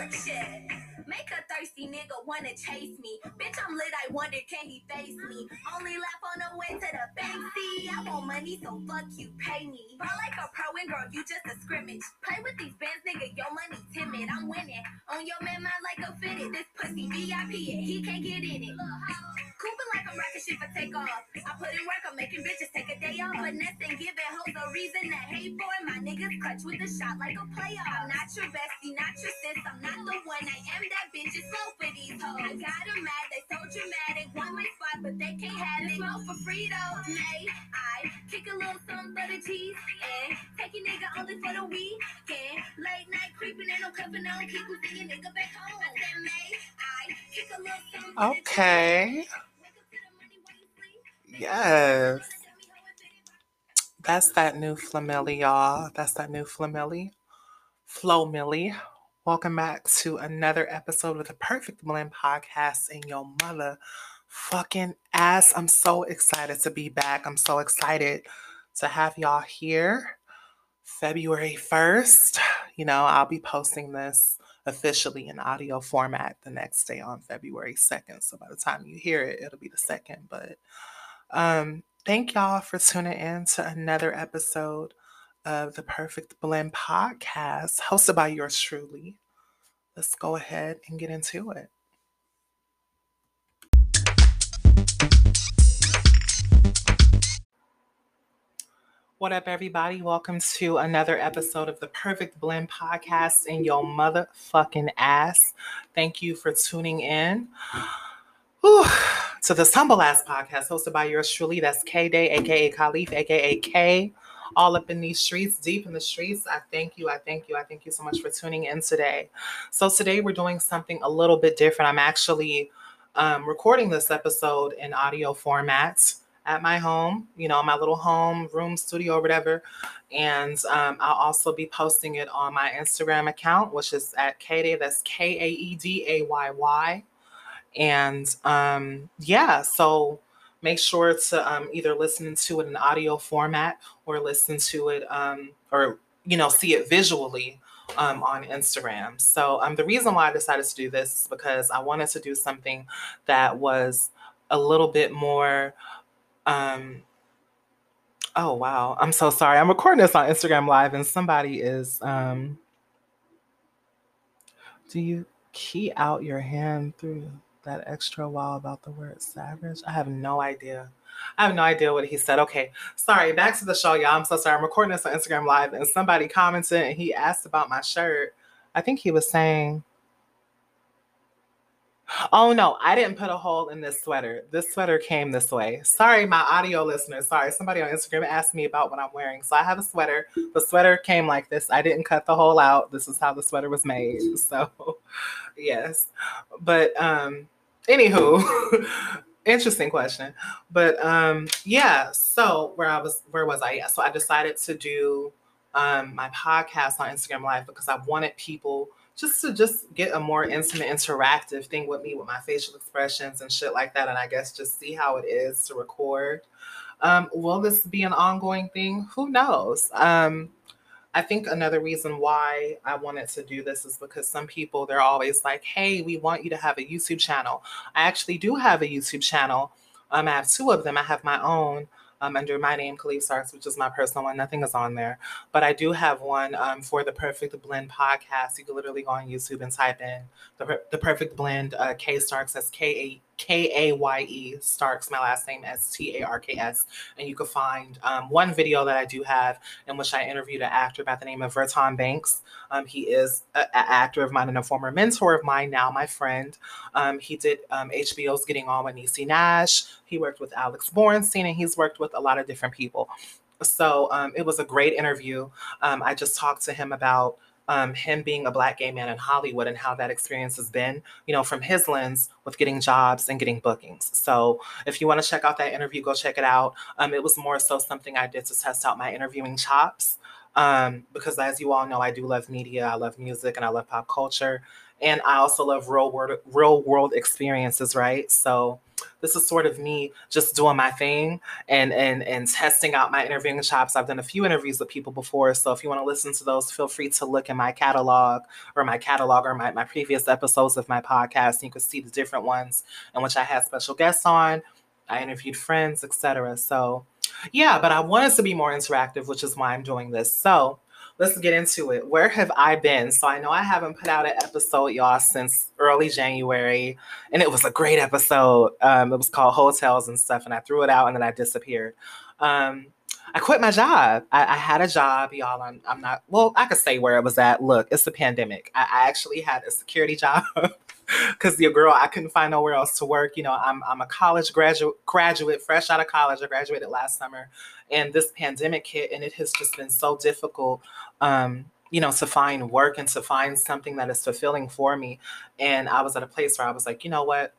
Make a thirsty nigga wanna chase me. Bitch, I'm lit, I wonder can he face me? Only laugh on the way to the bank. See, I want money, so fuck you, pay me. Ball like a pro and girl, you just a scrimmage. Play with these bands, nigga, your money timid. I'm winning. On your man, mind like a fitted. This pussy VIP, and he can't get in it. Shit for takeoff. I put in work, I'm making bitches take a day off. Finesse and giving hoes a reason to hate for it. My niggas clutch with a shot like a playoff. I'm not your bestie, not your sis. I'm not the one. I am that bitch. It's slow for these hoes. I got 'em mad, they so dramatic. Want my spot, but they can't have it. Smoke for free though. Nay, I kick a little something for the cheese. And take your nigga only for the weekend. Late night creeping, ain't no cuffing on. Keep your nigga back home. I said, May, I kick a little something for the cheese. Okay. Yes. That's that new Flamilly, y'all. That's that new Flamilly. Flo Milli. Welcome back to another episode of the Perfect Blend podcast and your mother fucking ass. I'm so excited to be back. I'm so excited to have y'all here. February 1st. You know, I'll be posting this officially in audio format the next day on February 2nd. So by the time you hear it, it'll be the second. But um, thank y'all for tuning in to another episode of the Perfect Blend podcast, hosted by yours truly. Let's go ahead and get into it. What up, everybody? Welcome to another episode of the Perfect Blend podcast in your motherfucking ass. Thank you for tuning in. Whew, to this humble ass podcast hosted by yours truly. That's K Day, aka Khalif, aka K. All up in these streets, deep in the streets. I thank you. I thank you. I thank you so much for tuning in today. So, today we're doing something a little bit different. I'm actually um, recording this episode in audio format at my home, you know, my little home room studio or whatever. And um, I'll also be posting it on my Instagram account, which is at Kaeday. That's K A E D A Y Y. And um, yeah, so make sure to um, either listen to it in audio format or listen to it um, or, you know, see it visually um, on Instagram. So um, the reason why I decided to do this is because I wanted to do something that was a little bit more. Um, oh wow, I'm so sorry. I'm recording this on Instagram Live, and somebody is. Um, do you key out your hand through that extra while about the word savage? I have no idea. I have no idea what he said. Okay, sorry. Back to the show, y'all. I'm so sorry. I'm recording this on Instagram Live, and somebody commented and he asked about my shirt. I think he was saying, Oh no, I didn't put a hole in this sweater. This sweater came this way. Sorry, my audio listeners. Sorry, somebody on Instagram asked me about what I'm wearing. So I have a sweater. The sweater came like this. I didn't cut the hole out. This is how the sweater was made. So yes. But um anywho, interesting question. But um yeah, so where I was where was I? Yeah. So I decided to do um my podcast on Instagram Live because I wanted people just to just get a more intimate, interactive thing with me with my facial expressions and shit like that. And I guess just see how it is to record. Um, will this be an ongoing thing? Who knows? Um, I think another reason why I wanted to do this is because some people they're always like, "Hey, we want you to have a YouTube channel." I actually do have a YouTube channel. Um, I have two of them. I have my own um, under my name, Khalif Starks, which is my personal one. Nothing is on there. But I do have one um, for the Perfect Blend podcast. You can literally go on YouTube and type in the, the Perfect Blend uh, Kaye Starks. That's K A K A Y E Starks, my last name S T A R K S. And you can find um, one video that I do have in which I interviewed an actor by the name of Verton Banks. Um, he is an actor of mine and a former mentor of mine, now my friend. Um, he did HBO's um, Getting On with Niecy Nash. He worked with Alex Borstein, and he's worked with a lot of different people. So um, it was a great interview. Um, I just talked to him about um, him being a black gay man in Hollywood and how that experience has been, you know, from his lens with getting jobs and getting bookings. So if you want to check out that interview, go check it out. Um, it was more so something I did to test out my interviewing chops. Um, because as you all know, I do love media, I love music, and I love pop culture. And I also love real world real world experiences, right? So this is sort of me just doing my thing and and and testing out my interviewing chops. I've done a few interviews with people before, so if you want to listen to those, feel free to look in my catalog or my catalog or my, my previous episodes of my podcast. You can see the different ones in which I had special guests on. I interviewed friends, etc. So yeah, but I wanted to be more interactive, which is why I'm doing this. So let's get into it. Where have I been? So I know I haven't put out an episode, y'all, since early January, and it was a great episode. Um, it was called Hotels and stuff, and I threw it out and then I disappeared. Um, I quit my job. I, I, had a job, y'all. I'm, I'm not, well, I could say where it was at. Look, it's a pandemic. I, I actually had a security job because your girl, I couldn't find nowhere else to work. You know, I'm, I'm a college graduate, graduate, fresh out of college. I graduated last summer, and this pandemic hit, and it has just been so difficult um, you know, to find work and to find something that is fulfilling for me. And I was at a place where I was like, you know what?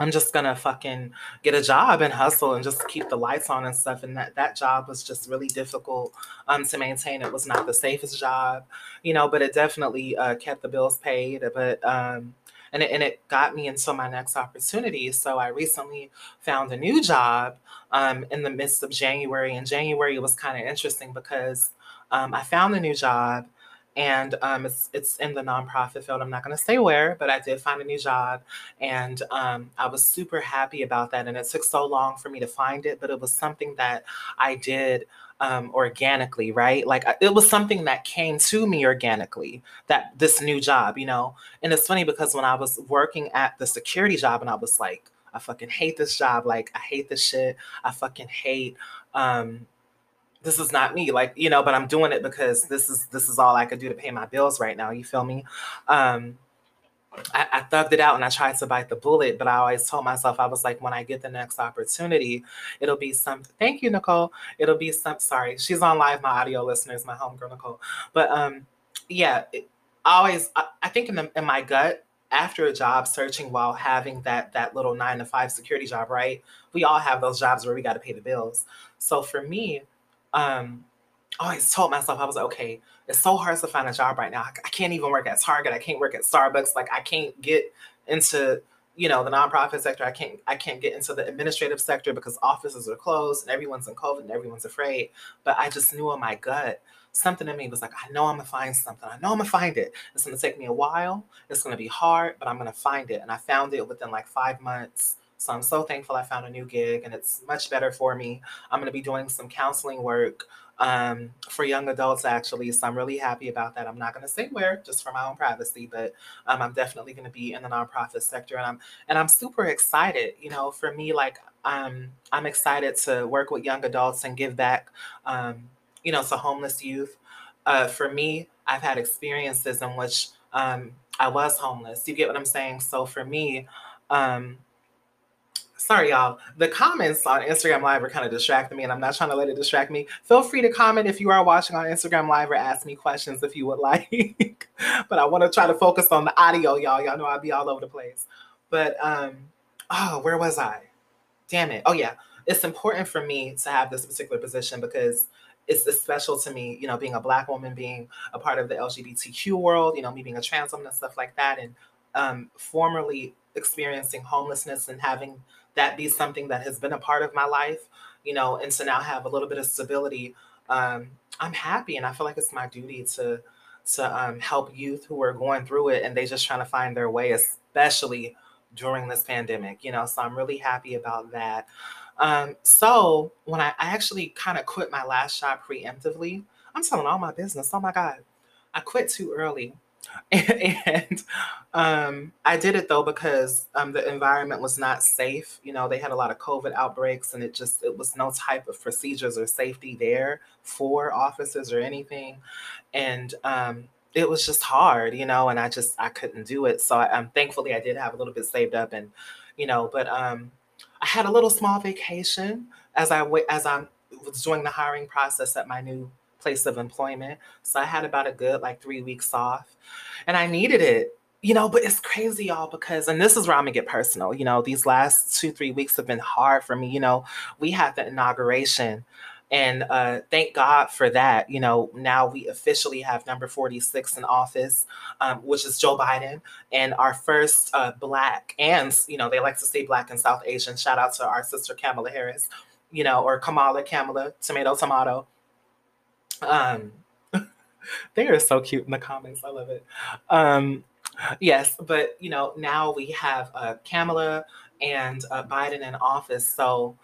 I'm just gonna fucking get a job and hustle and just keep the lights on and stuff. And that that job was just really difficult um, to maintain. It was not the safest job, you know, but it definitely uh, kept the bills paid. But um, and it, and it got me into my next opportunity. So I recently found a new job um, in the midst of January, and January was kind of interesting because um, I found a new job and um, it's it's in the nonprofit field. I'm not going to say where, but I did find a new job, and um, I was super happy about that. And it took so long for me to find it, but it was something that I did um, organically, right? Like it was something that came to me organically. That this new job, you know. And it's funny because when I was working at the security job, and I was like, I fucking hate this job. Like I hate this shit. I fucking hate. Um, this is not me like you know but i'm doing it because this is this is all i could do to pay my bills right now you feel me um I, I thugged it out and I tried to bite the bullet, but I always told myself I was like, when I get the next opportunity, it'll be some. Thank you, Nicole. It'll be some. Sorry, she's on live. My audio listeners, my homegirl Nicole. But um, yeah, it, always. I, I think in the in my gut, after a job searching while having that that little nine to five security job, right? We all have those jobs where we got to pay the bills. So for me, um, I always told myself, I was like, okay, it's so hard to find a job right now. I can't even work at Target. I can't work at Starbucks. Like I can't get into, you know, the nonprofit sector. I can't, I can't get into the administrative sector because offices are closed and everyone's in COVID and everyone's afraid. But I just knew in my gut, something in me was like, I know I'm gonna find something. I know I'm gonna find it. It's gonna take me a while. It's gonna be hard, but I'm gonna find it. And I found it within like five months. So I'm so thankful I found a new gig and it's much better for me. I'm going to be doing some counseling work um, for young adults, actually. So I'm really happy about that. I'm not going to say where, just for my own privacy, but um, I'm definitely going to be in the nonprofit sector, and I'm and I'm super excited. You know, for me, like um, I'm excited to work with young adults and give back. Um, you know, to homeless youth. Uh, for me, I've had experiences in which um, I was homeless. You get what I'm saying? So for me, um, sorry y'all. The comments on instagram live are kind of distracting me and i'm not trying to let it distract me. Feel free to comment if you are watching on instagram live or ask me questions if you would like. But i want to try to focus on the audio y'all. Y'all know i'll be all over the place. But um oh where was i? Damn it. Oh yeah. It's important for me to have this particular position because it's, special to me, you know, being a black woman, being a part of the LGBTQ world, you know, me being a trans woman and stuff like that, and um, formerly experiencing homelessness and having that be something that has been a part of my life, you know, and to now have a little bit of stability, um, I'm happy and I feel like it's my duty to to um, help youth who are going through it and they just trying to find their way, especially during this pandemic, you know. So I'm really happy about that. Um, so when I, I actually kind of quit my last job preemptively, I'm telling all my business. Oh my God, I quit too early. and um, I did it though because um, the environment was not safe. You know, they had a lot of COVID outbreaks, and it just it was no type of procedures or safety there for officers or anything, and um, it was just hard, you know. And I just I couldn't do it. So I, um, thankfully I did have a little bit saved up, and you know, but um, I had a little small vacation as I as I was doing the hiring process at my new place of employment. So I had about a good like three weeks off and I needed it. You know, but it's crazy, y'all, because, and this is where I'm gonna get personal. You know, these last two, three weeks have been hard for me. You know, we had the inauguration And uh, thank God for that. You know, now we officially have number 46 in office, um, which is Joe Biden, and our first uh, Black and, you know, they like to say Black and South Asian. Shout out to our sister Kamala Harris, you know, or Kamala, Kamala, tomato, tomato. Um, they are so cute in the comments. I love it. Um, yes, but you know, now we have uh, Kamala and uh, Biden in office. So,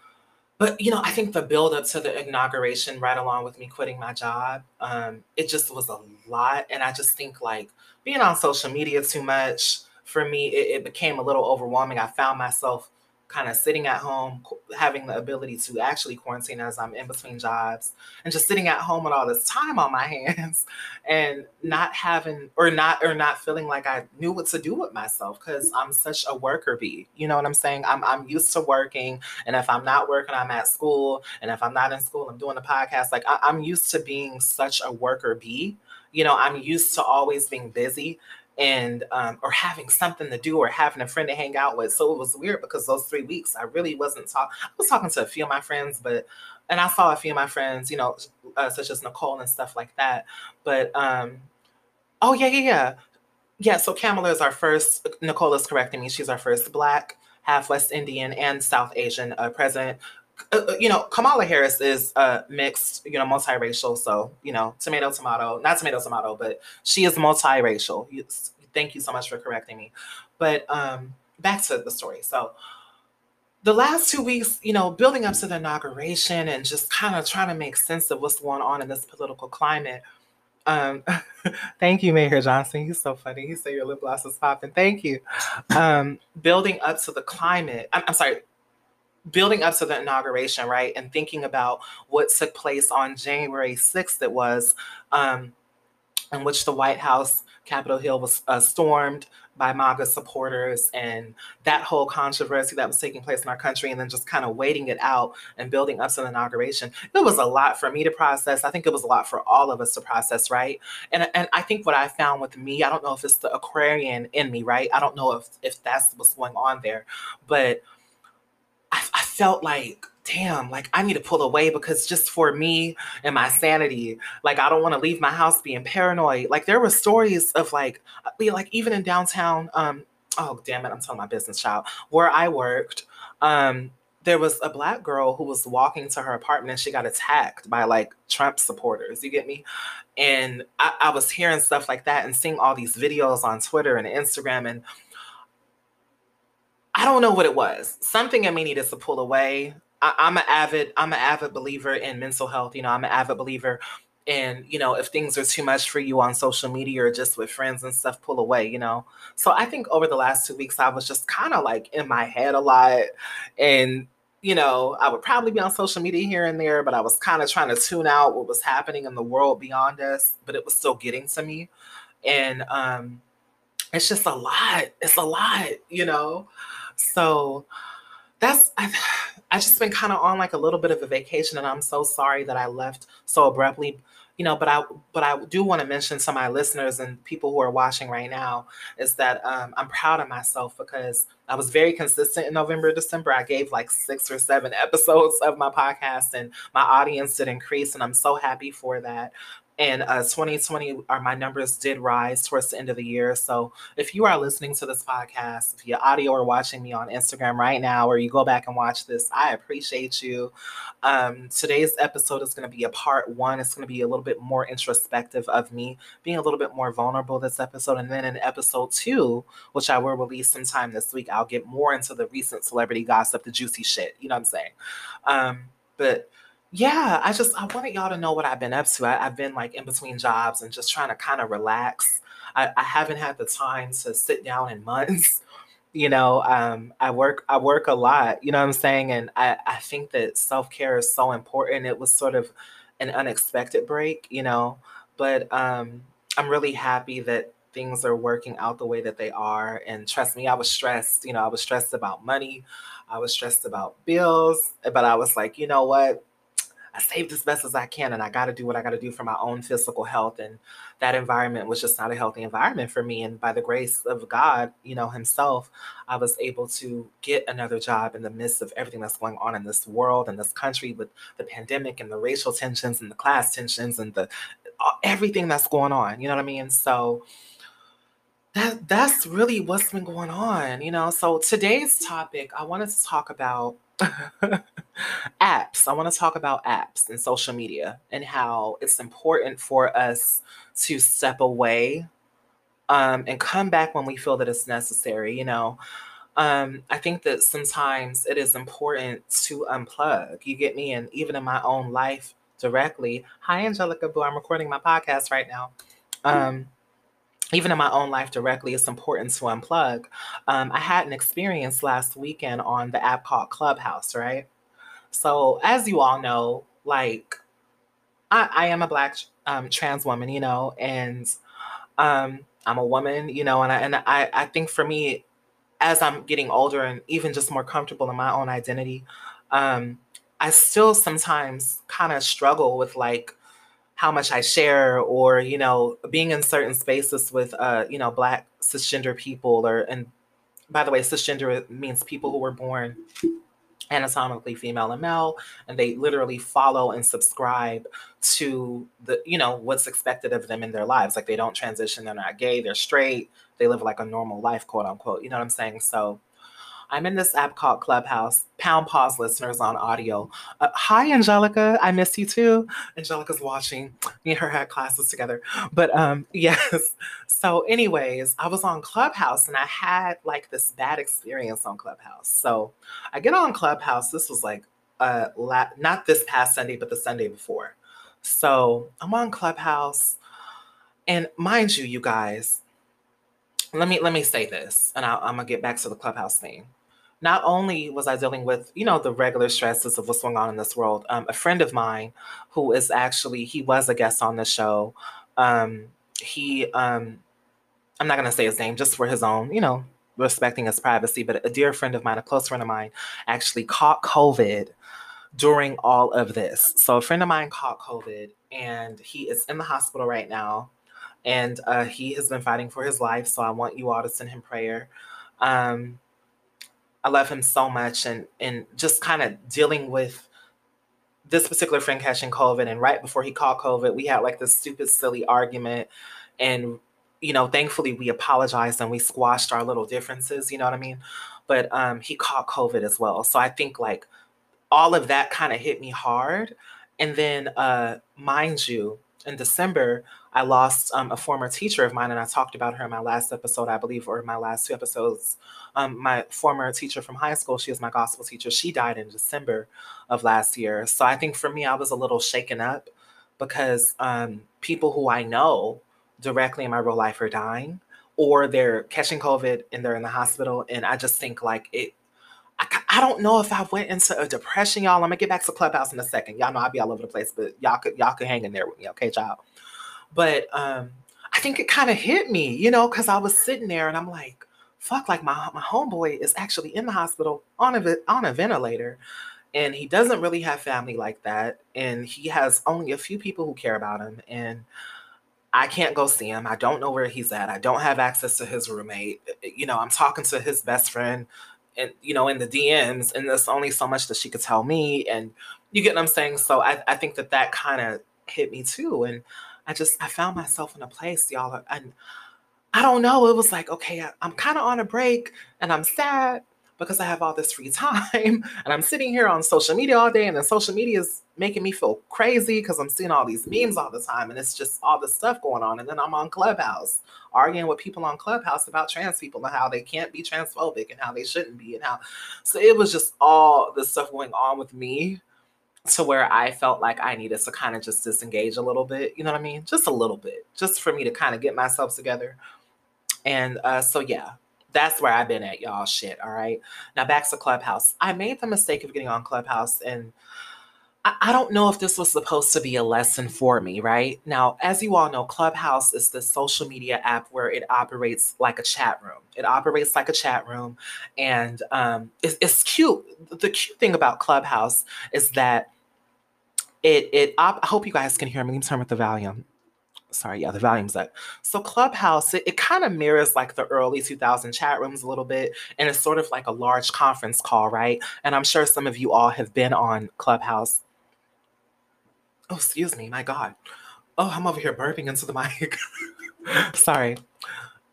but you know, I think the build up to the inauguration, right along with me quitting my job, um, it just was a lot. And I just think like being on social media too much for me, it, it became a little overwhelming. I found myself kind of sitting at home, having the ability to actually quarantine as I'm in between jobs, and just sitting at home with all this time on my hands, and not having or not or not feeling like I knew what to do with myself because I'm such a worker bee. You know what I'm saying? I'm I'm used to working, and if I'm not working, I'm at school, and if I'm not in school, I'm doing a podcast. Like I, I'm used to being such a worker bee. You know, I'm used to always being busy and um, or having something to do or having a friend to hang out with. So it was weird because those three weeks I really wasn't talking. I was talking to a few of my friends, but and I saw a few of my friends, you know, uh, such as Nicole and stuff like that. But um, oh yeah, yeah, yeah, yeah. So Kamala is our first. Nicole is correcting me. She's our first Black, half West Indian, and South Asian uh, president. Uh, uh, you know, Kamala Harris is uh, mixed, you know, multiracial. So, you know, tomato, tomato, not tomato, tomato, but she is multiracial. Thank you so much for correcting me. But um, back to the story. So, the last two weeks, you know, building up to the inauguration and just kind of trying to make sense of what's going on in this political climate. Um, thank you, Mayor Johnson. He's so funny. He said your lip gloss is popping. Thank you. Um, building up to the climate. I'm, I'm sorry, building up to the inauguration, right, and thinking about what took place on January 6th, it was, um, in which the White House, Capitol Hill was uh, stormed by MAGA supporters and that whole controversy that was taking place in our country, and then just kind of waiting it out and building up to the inauguration. It was a lot for me to process. I think it was a lot for all of us to process, right? And and I think what I found with me, I don't know if it's the Aquarian in me, right? I don't know if if that's what's going on there, but felt like damn, like I need to pull away because just for me and my sanity, like I don't want to leave my house being paranoid. Like there were stories of like, uh, like even in downtown, um, oh damn it, I'm telling my business child, where I worked, um, there was a black girl who was walking to her apartment and she got attacked by like Trump supporters. You get me? And I, I was hearing stuff like that and seeing all these videos on Twitter and Instagram and I don't know what it was. Something in me needed to pull away. I, I'm an avid, I'm an avid believer in mental health. You know, I'm an avid believer in, you know, if things are too much for you on social media or just with friends and stuff, pull away, you know. So I think over the last two weeks, I was just kind of like in my head a lot. And, you know, I would probably be on social media here and there, but I was kind of trying to tune out what was happening in the world beyond us, but it was still getting to me. And um it's just a lot. It's a lot, you know. So that's I've, I just been kind of on like a little bit of a vacation and I'm so sorry that I left so abruptly. You know, but I but I do want to mention to my listeners and people who are watching right now is that um, I'm proud of myself because I was very consistent in November, December. I gave like six or seven episodes of my podcast, and my audience did increase, and I'm so happy for that and uh, 2020 are my numbers did rise towards the end of the year. So if you are listening to this podcast via audio or watching me on instagram right now or you go back and watch this i appreciate you. Um, today's episode is going to be a part one. It's going to be a little bit more introspective of me being a little bit more vulnerable this episode. And then in episode two which i will release sometime this week i'll get more into the recent celebrity gossip the juicy shit. You know what i'm saying? Um, but yeah, I just I wanted y'all to know what I've been up to. I, have been like in between jobs and just trying to kind of relax. I, I, haven't had the time to sit down in months. You know, um, I work I work a lot. You know what I'm saying, and I I think that self care is so important. It was sort of an unexpected break, you know, but um, I'm really happy that things are working out the way that they are. And trust me, I was stressed. You know, I was stressed about money. I was stressed about bills, but I was like, you know what? I saved as best as I can, and I got to do what I got to do for my own physical health. And that environment was just not a healthy environment for me. And by the grace of God, you know, Himself, I was able to get another job in the midst of everything that's going on in this world and this country with the pandemic and the racial tensions and the class tensions and the everything that's going on. You know what I mean? So that that's really what's been going on, you know. So today's topic, I wanted to talk about apps. I want to talk about apps and social media and how it's important for us to step away um, and come back when we feel that it's necessary. You know, um, I think that sometimes it is important to unplug. You get me? And even in my own life directly. Hi, Angelica Boo. I'm recording my podcast right now. Um, even in my own life directly, it's important to unplug. Um, I had an experience last weekend on the app called Clubhouse, right? So, as you all know, like, I, I am a black um, trans woman, you know, and um, I'm a woman, you know, and I, and I, I think for me, as I'm getting older and even just more comfortable in my own identity, um, I still sometimes kind of struggle with like how much I share or, you know, being in certain spaces with, uh, you know, Black cisgender people or, and by the way, cisgender means people who were born anatomically female and male and they literally follow and subscribe to the you know what's expected of them in their lives. Like they don't transition they're not gay they're straight they live like a normal life quote unquote you know what i'm saying? So I'm in this app called Clubhouse. Pound pause listeners on audio. Uh, hi, Angelica. I miss you too. Angelica's watching. Me and her had classes together. But um, yes. So, anyways, I was on Clubhouse and I had like this bad experience on Clubhouse. So I get on Clubhouse. This was like uh la- not this past Sunday, but the Sunday before. So I'm on Clubhouse. And mind you, you guys, let me let me say this, and i am gonna get back to the clubhouse thing. Not only was I dealing with, you know, the regular stresses of what's going on in this world. Um, a friend of mine, who is actually he was a guest on the show. Um, he, um, I'm not gonna say his name just for his own, you know, respecting his privacy. But a dear friend of mine, a close friend of mine, actually caught COVID during all of this. So a friend of mine caught COVID, and he is in the hospital right now and uh, he has been fighting for his life. So I want you all to send him prayer. Um, I love him so much, and and just kind of dealing with this particular friend catching COVID, and right before he caught COVID, we had like this stupid, silly argument, and you know, thankfully we apologized and we squashed our little differences. You know what I mean? But um, he caught COVID as well, so I think like all of that kind of hit me hard. And then, uh, mind you, in December, I lost um, a former teacher of mine, and I talked about her in my last episode, I believe, or my last two episodes. Um, my former teacher from high school, she was my gospel teacher. She died in December of last year. So I think for me, I was a little shaken up because um, people who I know directly in my real life are dying, or they're catching COVID and they're in the hospital. And I just think like it I, I don't know if I went into a depression, y'all. I'm gonna get back to Clubhouse in a second. Y'all know I'll be all over the place, but y'all could y'all could hang in there with me, okay, child. But um, I think it kind of hit me, you know, because I was sitting there and I'm like, fuck, like my my homeboy is actually in the hospital on a on a ventilator. And he doesn't really have family like that. And he has only a few people who care about him. And I can't go see him. I don't know where he's at. I don't have access to his roommate. You know, I'm talking to his best friend and you know in the DMs, and there's only so much that she could tell me, and you get what I'm saying. So I, I think that that kind of hit me too, and I just I found myself in a place, y'all, and I don't know. It was like okay, I, I'm kind of on a break, and I'm sad, because I have all this free time and I'm sitting here on social media all day and then social media is making me feel crazy because I'm seeing all these memes all the time and it's just all this stuff going on. And then I'm on Clubhouse arguing with people on Clubhouse about trans people and how they can't be transphobic and how they shouldn't be and how so it was just all the stuff going on with me to where I felt like I needed to kind of just disengage a little bit, you know what I mean? Just a little bit, just for me to kind of get myself together. And uh, so, yeah, that's where I've been at, y'all. Shit. All right. Now back to Clubhouse. I made the mistake of getting on Clubhouse and I, I don't know if this was supposed to be a lesson for me, right? Now, as you all know, Clubhouse is the social media app where it operates like a chat room. It operates like a chat room. And um, it's, it's cute. The cute thing about Clubhouse is that it it I hope you guys can hear me. Let me turn with the volume. Sorry, yeah, the volume's up. So Clubhouse, it, it kind of mirrors like the early 2000 chat rooms a little bit, and it's sort of like a large conference call, right? And I'm sure some of you all have been on Clubhouse. Oh, excuse me, my God. Oh, I'm over here burping into the mic. Sorry.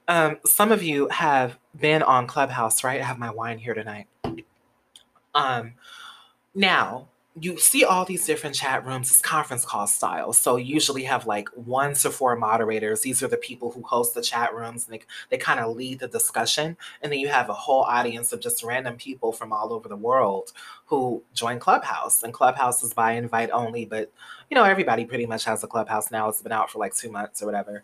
Um, some of you have been on Clubhouse, right? I have my wine here tonight. Um, now, you see all these different chat rooms, it's conference call style. So you usually have like one to four moderators. These are the people who host the chat rooms and they, they kind of lead the discussion. And then you have a whole audience of just random people from all over the world who join Clubhouse. And Clubhouse is by invite only, but you know, everybody pretty much has a Clubhouse now. It's been out for like two months or whatever.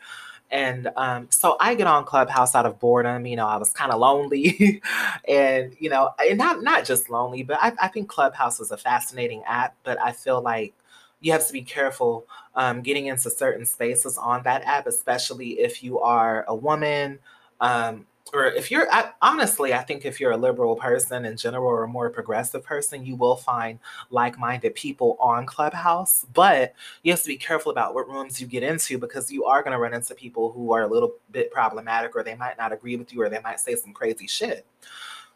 And um, so I get on Clubhouse out of boredom. You know, I was kind of lonely, and you know, and not not just lonely, but I, I think Clubhouse is a fascinating app. But I feel like you have to be careful um, getting into certain spaces on that app, especially if you are a woman, um, or if you're I, honestly, I think if you're a liberal person in general or a more progressive person, you will find like-minded people on Clubhouse. But you have to be careful about what rooms you get into because you are going to run into people who are a little bit problematic, or they might not agree with you, or they might say some crazy shit.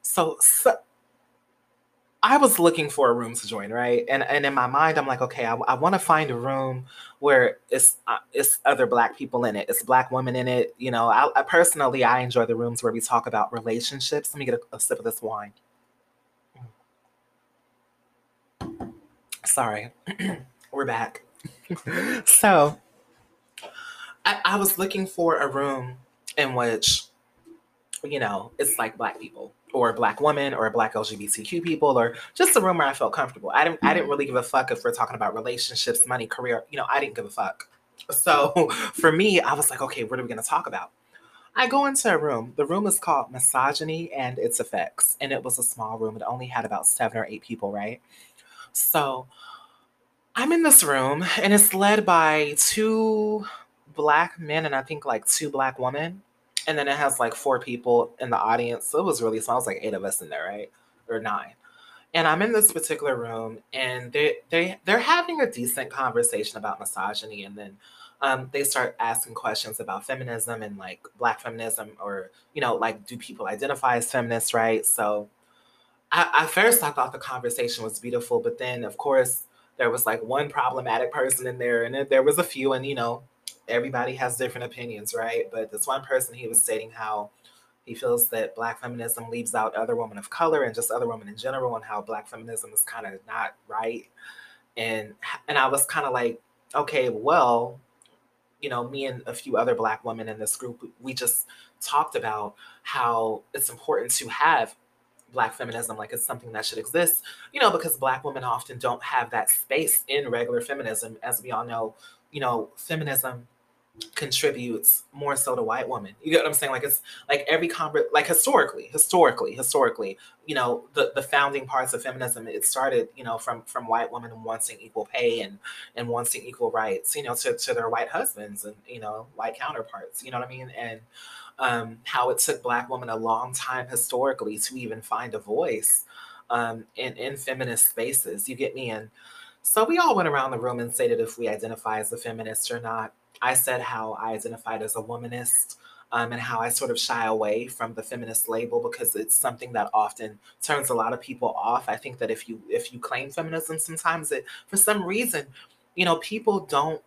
So, so I was looking for a room to join, right? And and in my mind, I'm like, okay, I, I want to find a room where it's uh, it's other black people in it, it's black women in it. You know, I, I personally I enjoy the rooms where we talk about relationships. Let me get a, a sip of this wine. Sorry, we're back. so I, I was looking for a room in which you know it's like black people or a black woman or a black LGBTQ people or just a room where I felt comfortable. I didn't I didn't mm-hmm. really give a fuck if we're talking about relationships, money, career. You know, I didn't give a fuck. So for me, I was like, okay, what are we gonna talk about? I go into a room. The room is called Misogyny and Its Effects. And it was a small room. It only had about seven or eight people, right? So I'm in this room and it's led by two black men and I think like two black women and then it has like four people in the audience. So it was really small. It was like eight of us in there, right? Or nine. And I'm in this particular room, and they they they're having a decent conversation about misogyny, and then um, they start asking questions about feminism and like Black feminism, or you know, like do people identify as feminists, right? So, I, at first I thought the conversation was beautiful, but then of course there was like one problematic person in there, and there was a few, and you know, everybody has different opinions, right? But this one person, he was stating how he feels that black feminism leaves out other women of color and just other women in general, and how black feminism is kind of not right. And and I was kind of like, okay, well, you know, me and a few other black women in this group, we just talked about how it's important to have black feminism like it's something that should exist you know because black women often don't have that space in regular feminism as we all know you know feminism contributes more so to white women. You get what I'm saying? Like it's like every convert, like historically, historically, historically, you know, the, the founding parts of feminism, it started, you know, from from white women wanting equal pay and and wanting equal rights, you know, to, to their white husbands and you know, white counterparts. You know what I mean? And um, how it took black women a long time historically to even find a voice um, in in feminist spaces. You get me? And so we all went around the room and stated if we identify as a feminist or not I said how I identified as a womanist um, and how I sort of shy away from the feminist label because it's something that often turns a lot of people off. I think that if you if you claim feminism, sometimes it for some reason, you know, people don't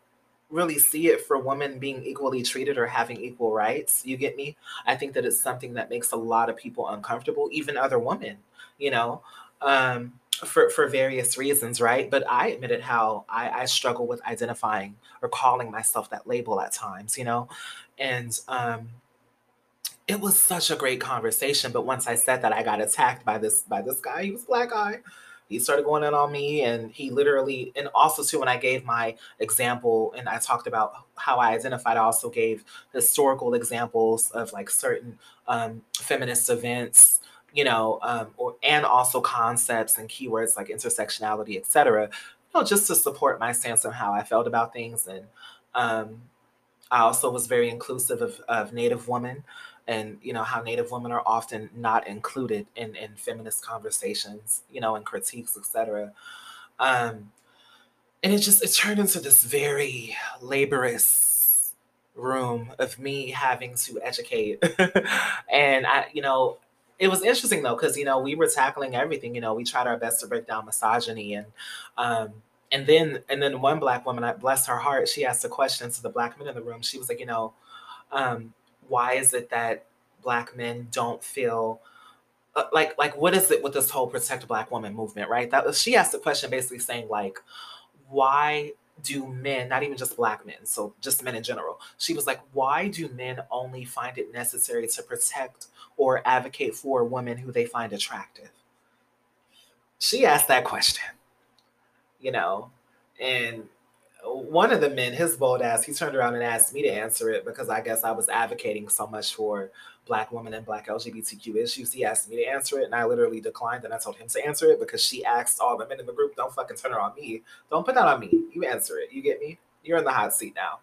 really see it for women being equally treated or having equal rights. You get me? I think that it's something that makes a lot of people uncomfortable, even other women, you know. Um, for for various reasons, right? But I admitted how I, I struggle with identifying or calling myself that label at times, you know, and um, it was such a great conversation. But once I said that, I got attacked by this by this guy. He was black guy. He started going in on me, and he literally, and also too, when I gave my example and I talked about how I identified, I also gave historical examples of like certain um, feminist events you know, um, or and also concepts and keywords like intersectionality, et cetera, you know, just to support my stance on how I felt about things. And um, I also was very inclusive of, of Native women and, you know, how Native women are often not included in, in feminist conversations, you know, and critiques, et cetera. Um, and it just it turned into this very laborious room of me having to educate and i you know it was interesting though because you know we were tackling everything you know we tried our best to break down misogyny and um and then and then one black woman I bless her heart she asked a question to the black men in the room. She was like you know um why is it that black men don't feel uh, like like what is it with this whole protect black woman movement? Right? That was she asked the question basically saying like why do men, not even just black men, so just men in general, she was like, why do men only find it necessary to protect or advocate for women who they find attractive? She asked that question, you know, and one of the men, his bold ass, he turned around and asked me to answer it because I guess I was advocating so much for black women and black LGBTQ issues. He asked me to answer it, and I literally declined. And I told him to answer it because she asked all the men in the group, "Don't fucking turn it on me. Don't put that on me. You answer it. You get me? You're in the hot seat now."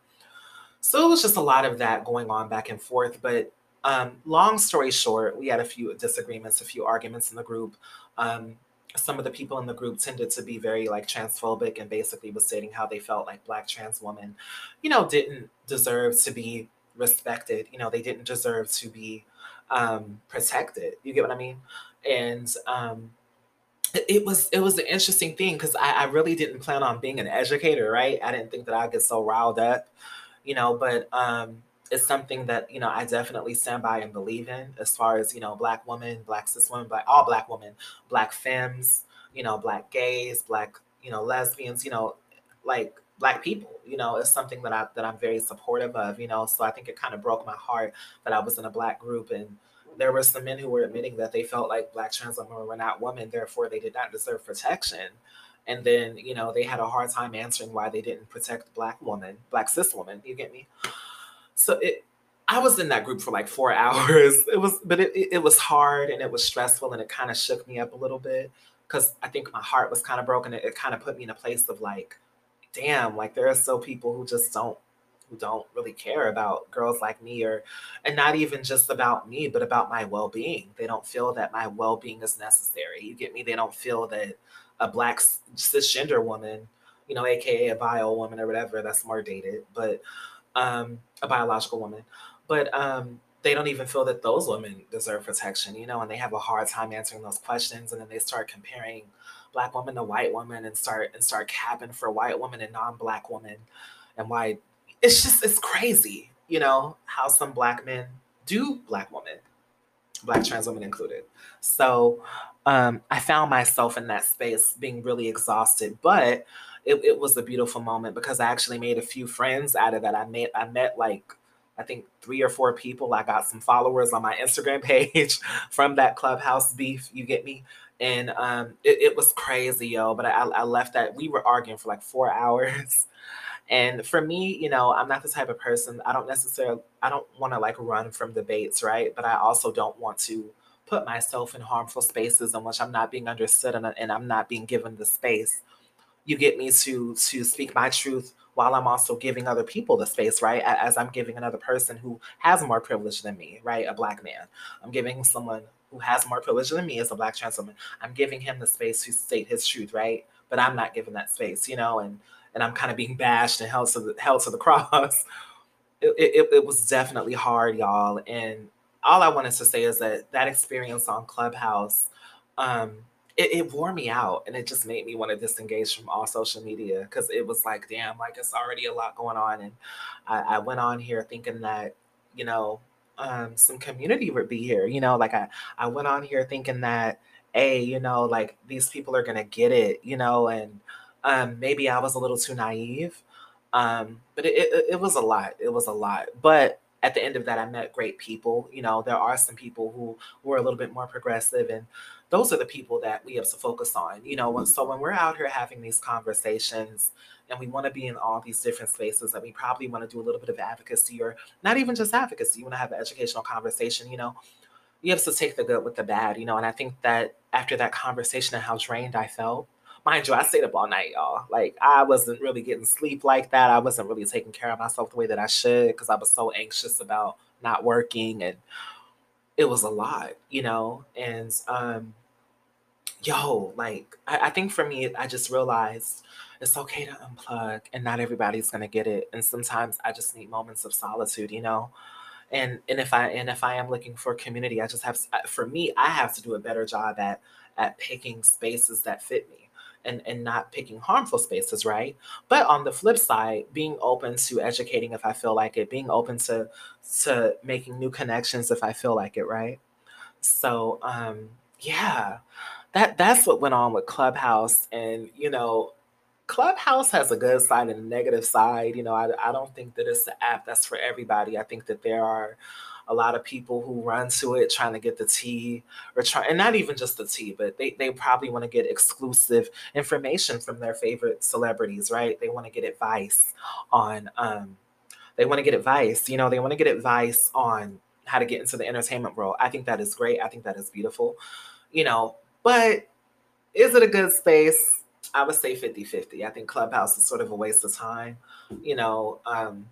So it was just a lot of that going on back and forth. But um, long story short, we had a few disagreements, a few arguments in the group. Um, some of the people in the group tended to be very like transphobic and basically was stating how they felt like black trans women, you know, didn't deserve to be respected. You know, they didn't deserve to be um, protected. You get what I mean? And um, it, was it was an interesting thing because I, I really didn't plan on being an educator, right? I didn't think that I'd get so riled up, you know. But um, it's something that you know I definitely stand by and believe in, as far as you know, black women, black cis women, black all black women, black femmes, you know, black gays, black you know lesbians, you know, like black people you know is something that i that i'm very supportive of you know so i think it kind of broke my heart that i was in a black group and there were some men who were admitting that they felt like black trans women were not women therefore they did not deserve protection. And then you know they had a hard time answering why they didn't protect black women black cis women you get me so it I was in that group for like four hours. It was, but it, it was hard and it was stressful and it kind of shook me up a little bit because I think my heart was kind of broken. It, it kind of put me in a place of like, damn, like there are still people who just don't who don't really care about girls like me or and not even just about me but about my well-being they don't feel that my well-being is necessary you get me they don't feel that a black cisgender woman you know aka a bio woman or whatever that's more dated but um a biological woman. But um they don't even feel that those women deserve protection you know and they have a hard time answering those questions. And then they start comparing black woman to white woman and start and start capping for white women and non-black women and why it's just it's crazy you know how some black men do black women black trans women included. So um, i found myself in that space being really exhausted. But it, it was a beautiful moment because i actually made a few friends out of that i met i met like I think three or four people. I got some followers on my Instagram page from that clubhouse beef. You get me? and um, it, it, was crazy, yo. But I, I left that. We were arguing for like four hours. And for me, you know, I'm not the type of person, I don't necessarily, I don't want to like run from debates, right? But I also don't want to put myself in harmful spaces in which I'm not being understood and, and I'm not being given the space. You get me to to speak my truth while I'm also giving other people the space, right? As I'm giving another person who has more privilege than me, right? A black man. I'm giving someone who has more privilege than me as a black trans woman. I'm giving him the space to state his truth, right? But I'm not given that space, you know, and and I'm kind of being bashed and held to the held to the cross. It, it, it was definitely hard, y'all. And all I wanted to say is that that experience on Clubhouse, um, it, it wore me out and it just made me want to disengage from all social media because it was like, damn, like it's already a lot going on. And I, I went on here thinking that, you know, um, some community would be here. You know, like I, I went on here thinking that, a, you know, like these people are gonna get it, you know, and um, maybe I was a little too naive. Um, but it, it, it was a lot. It was a lot. But at the end of that, I met great people. You know, there are some people who were a little bit more progressive, and those are the people that we have to focus on. You know, so when we're out here having these conversations, and we want to be in all these different spaces and we probably want to do a little bit of advocacy or not even just advocacy you want to have an educational conversation you know you have to take the good with the bad you know and i think that after that conversation and how drained i felt mind you i stayed up all night y'all like i wasn't really getting sleep like that i wasn't really taking care of myself the way that i should because i was so anxious about not working and it was a lot you know and um yo like I, I think for me i just realized it's okay to unplug and not everybody's to get it and sometimes i just need moments of solitude you know and and if i and if i am looking for community i just have for me i have to do a better job at at picking spaces that fit me and, and not picking harmful spaces, right? But on the flip side, being open to educating if I feel like it, being open to to making new connections if I feel like it, right? So um yeah, that that's what went on with Clubhouse. And you know, Clubhouse has a good side and a negative side. You know, I, I don't think that it's the app that's for everybody. I think that there are a lot of people who run to it trying to get the tea or try and not even just the tea, but they, they probably want to get exclusive information from their favorite celebrities, right? They want to get advice on um they want to get advice, you know, they want to get advice on how to get into the entertainment world. I think that is great. I think that is beautiful, you know, but is it a good space? I would say 50 50. I think Clubhouse is sort of a waste of time, you know, um,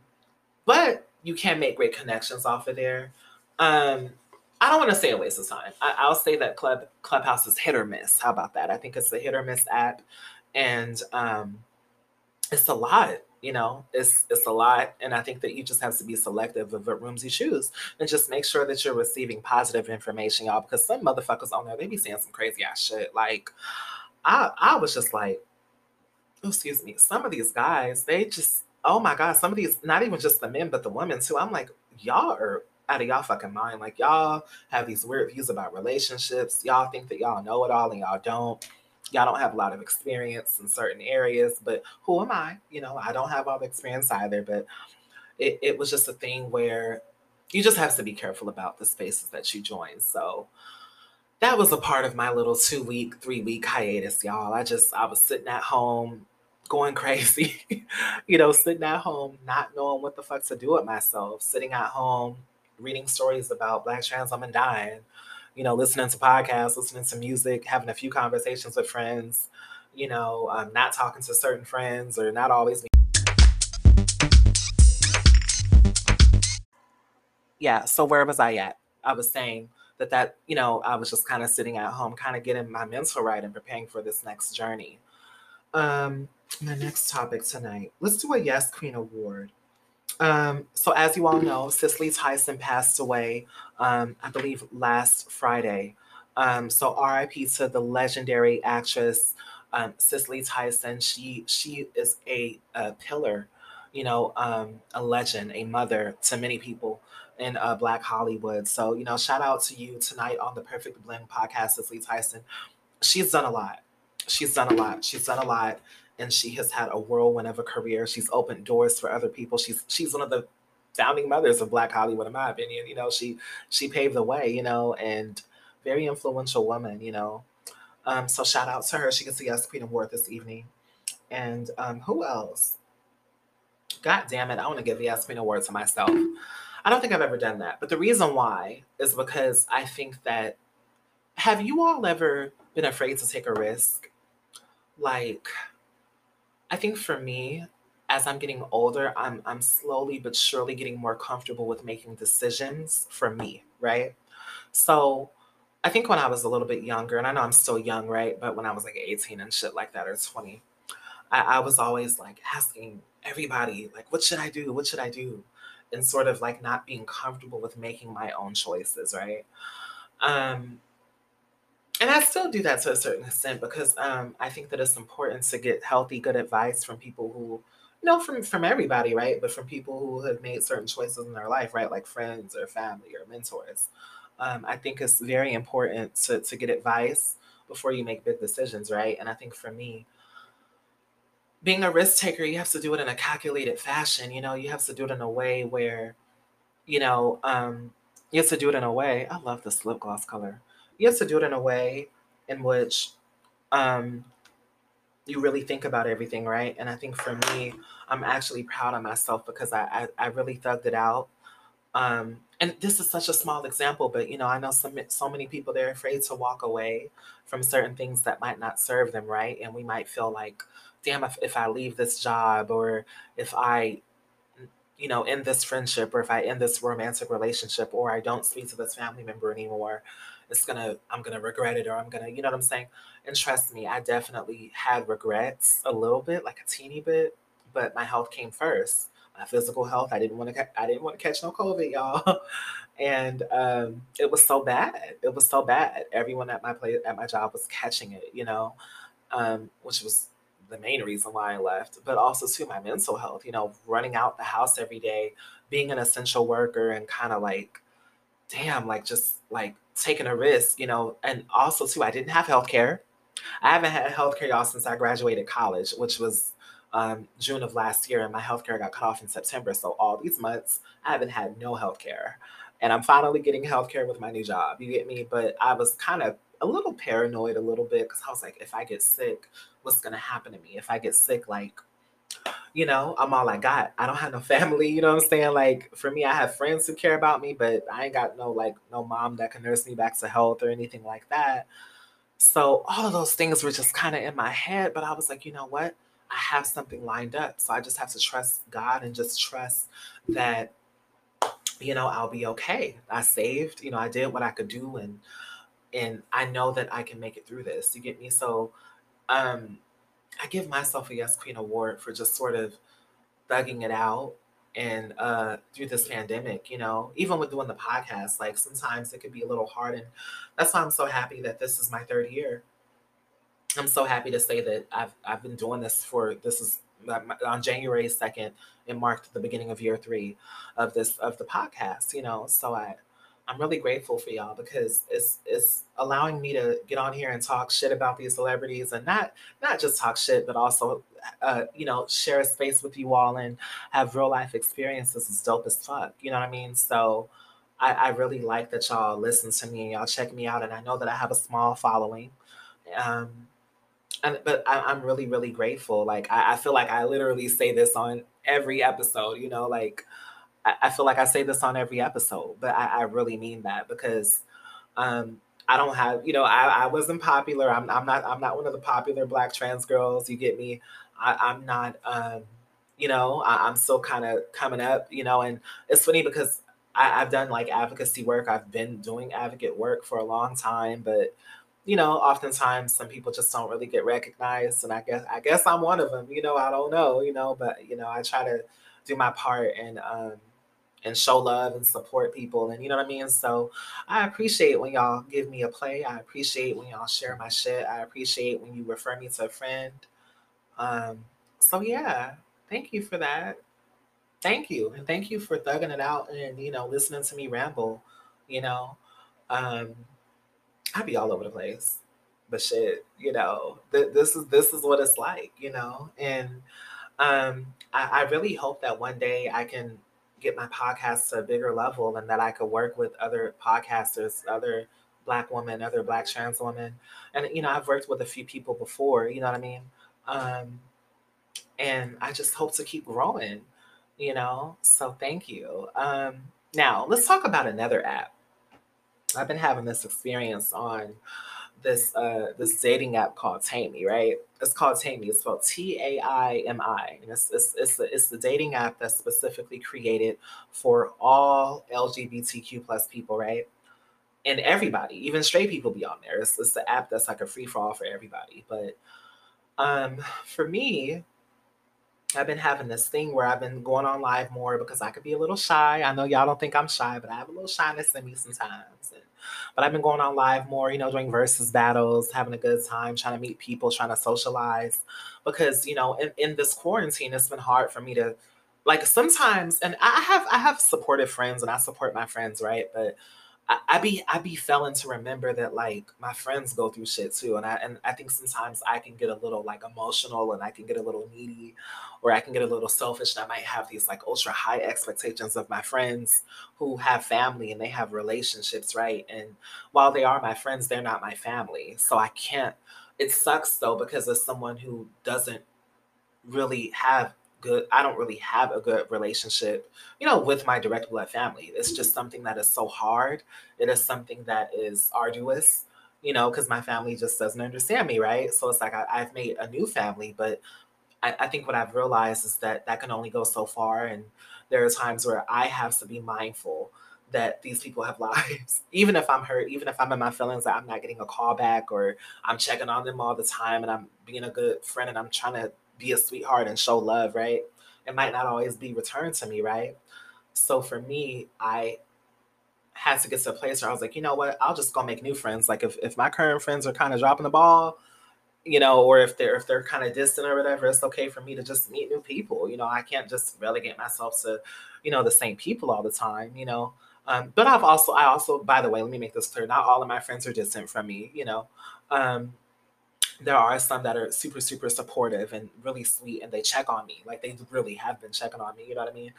but you can make great connections off of there. Um, I don't want to say a waste of time. I, will say that Club Clubhouse is hit or miss. How about that? I think it's a hit or miss app, and um, it's a lot you know it's it's a lot and i think that you just have to be selective of what rooms you choose and just make sure that you're receiving positive information y'all because some motherfuckers on there they be saying some crazy ass shit. Like i i was just like oh, excuse me some of these guys they just oh my god some of these not even just the men but the women too. I'm like y'all are out of y'all fucking mind. Like y'all have these weird views about relationships. Y'all think that y'all know it all and y'all don't y'all don't have a lot of experience in certain areas, but who am I? You know, I don't have all the experience either, but it, it was just a thing where you just have to be careful about the spaces that you join. So that was a part of my little two week, three week hiatus, y'all. I just, I was sitting at home going crazy, you know, sitting at home, not knowing what the fuck to do with myself, sitting at home, reading stories about Black trans women dying, you know, listening to podcasts, listening to music, having a few conversations with friends, you know, um, not talking to certain friends or not always. Yeah. So where was I at? I was saying that that you know I was just kind of sitting at home, kind of getting my mental right and preparing for this next journey. Um, my next topic tonight. Let's do a Yes Queen Award. Um, so, as you all know, Cicely Tyson passed away, um, I believe, last Friday. Um, so, RIP to the legendary actress um, Cicely Tyson. She she is a, a pillar, you know, um, a legend, a mother to many people in uh, Black Hollywood. So, you know, shout out to you tonight on the Perfect Blend podcast, Cicely Tyson. She's done a lot. She's done a lot. She's done a lot and she has had a whirlwind of a career. She's opened doors for other people. She's she's one of the founding mothers of Black Hollywood, in my opinion. You know, she she paved the way. You know, and very influential woman. You know, um, so shout out to her. She gets the Yes Queen Award this evening. And um, who else? God damn it! I want to give the Yes Queen Award to myself. I don't think I've ever done that, but the reason why is because I think that. Have you all ever been afraid to take a risk? Like I think for me, as I'm getting older, I'm I'm slowly but surely getting more comfortable with making decisions for me, right? So I think when I was a little bit younger, and I know I'm still young, right? But when I was like 18 and shit like that, or 20, I, I was always like asking everybody, like, what should I do? What should I do? And sort of like not being comfortable with making my own choices, right? Um, and I still do that to a certain extent because um, I think that it's important to get healthy, good advice from people who, you know, from from everybody, right? But from people who have made certain choices in their life, right? Like friends or family or mentors. Um, I think it's very important to to get advice before you make big decisions, right? And I think for me, being a risk taker, you have to do it in a calculated fashion. You know, you have to do it in a way where, you know, um, you have to do it in a way. I love this lip gloss color you have to do it in a way in which um, you really think about everything, right? And I think for me, I'm actually proud of myself because I I, I really thugged it out. Um, and this is such a small example, but you know, I know some so many people they're afraid to walk away from certain things that might not serve them, right? And we might feel like, damn, if, if I leave this job or if I you know, end this friendship or if I end this romantic relationship or I don't speak to this family member anymore, it's gonna, I'm gonna regret it or I'm gonna, you know what I'm saying? And trust me, I definitely had regrets a little bit, like a teeny bit, but my health came first. My physical health. I didn't want to. I didn't want to catch no COVID, y'all. and um, it was so bad. It was so bad. Everyone at my place at my job was catching it, you know, um, which was the main reason why I left, but also to my mental health, you know, running out the house every day, being an essential worker and kind of like, damn, like just like taking a risk, you know, and also too, I didn't have health care. I haven't had health care y'all since I graduated college, which was um, June of last year, and my health care got cut off in September. So all these months, I haven't had no health care. And I'm finally getting health care with my new job. You get me? But I was kind of a little paranoid a little bit because I was like, if I get sick, what's gonna happen to me? If I get sick, like, you know, I'm all I got. I don't have no family, you know what I'm saying? Like for me, I have friends who care about me, but I ain't got no like no mom that can nurse me back to health or anything like that. So all of those things were just kind of in my head, but I was like, you know what? I have something lined up. So I just have to trust God and just trust that, you know, I'll be okay. I saved, you know, I did what I could do and and I know that I can make it through this. You get me? So um I give myself a Yes Queen award for just sort of thugging it out and uh through this pandemic, you know, even with doing the podcast, like sometimes it could be a little hard and that's why I'm so happy that this is my third year. I'm so happy to say that I've I've been doing this for this is on January 2nd, it marked the beginning of year three of this of the podcast, you know. So I I'm really grateful for y'all because it's it's allowing me to get on here and talk shit about these celebrities and not not just talk shit, but also uh, you know, share a space with you all and have real life experiences is dope as fuck. You know what I mean? So I, I really like that y'all listen to me and y'all check me out and I know that I have a small following. Um and but I, am really, really grateful. Like I, I feel like I literally say this on every episode, you know, like I, feel like I say this on every episode, but I, I really mean that because um, I don't have, you know, I, I wasn't popular. I'm, I'm not, I'm not one of the popular black trans girls. You get me? I, am not, um, you know, I, am still kind of coming up, you know, and it's funny because I, I've done like advocacy work. I've been doing advocate work for a long time, but you know, oftentimes some people just don't really get recognized, and I guess I guess I'm one of them. You know, I don't know, you know, but you know, I try to do my part and um, and show love and support people and you know what I mean? So I appreciate when y'all give me a play. I appreciate when y'all share my shit. I appreciate when you refer me to a friend. Um, so yeah, thank you for that. Thank you. And thank you for thugging it out and you know listening to me ramble, you know. Um I'd be all over the place. But shit, you know, th- this is this is what it's like, you know. And um I, I really hope that one day I can get my podcast to a bigger level and that I could work with other podcasters, other black women, other black trans women. And you know, I've worked with a few people before, you know what I mean? Um, and I just hope to keep growing, you know. So thank you. Um, now let's talk about another app. I've been having this experience on this uh this dating app called Taimi, right? It's called Taimi. It's spelled T A I M I, and it's it's it's the, it's the dating app that's specifically created for all LGBTQ plus people, right? And everybody, even straight people, be on there. It's, it's the app that's like a free for all for everybody. But um, for me, I've been having this thing where I've been going on live more because I could be a little shy. I know y'all don't think I'm shy, but I have a little shyness in me sometimes. And, but I've been going on live more, you know, doing versus battles, having a good time, trying to meet people, trying to socialize. Because, you know, in, in this quarantine, it's been hard for me to like sometimes and I have I have supportive friends and I support my friends, right? But I, I be I be failing to remember that like my friends go through shit too, and I and I think sometimes I can get a little like emotional and I can get a little needy, or I can get a little selfish. And I might have these like ultra high expectations of my friends who have family and they have relationships, right? And while they are my friends, they're not my family, so I can't. It sucks though because as someone who doesn't really have good i don't really have a good relationship you know with my direct blood family. It's just something that is so hard. It is something that is arduous you know because my family just doesn't understand me right? So it's like I, have made a new family but I, I think what i've realized is that that can only go so far and there are times where I have to be mindful that these people have lives. even if I'm hurt, even if I'm in my feelings that I'm not getting a call back or I'm checking on them all the time and I'm being a good friend and I'm trying to be a sweetheart and show love, right? It might not always be returned to me, right? So for me, I had to get to a place where I was like, you know what, I'll just go make new friends. Like if, if my current friends are kind of dropping the ball, you know, or if they're if they're kind of distant or whatever, it's okay for me to just meet new people. You know, I can't just relegate myself to, you know, the same people all the time, you know. Um, but I've also, I also, by the way, let me make this clear. Not all of my friends are distant from me. You know, um, there are some that are super, super supportive and really sweet, and they check on me. Like they really have been checking on me. You know what I mean?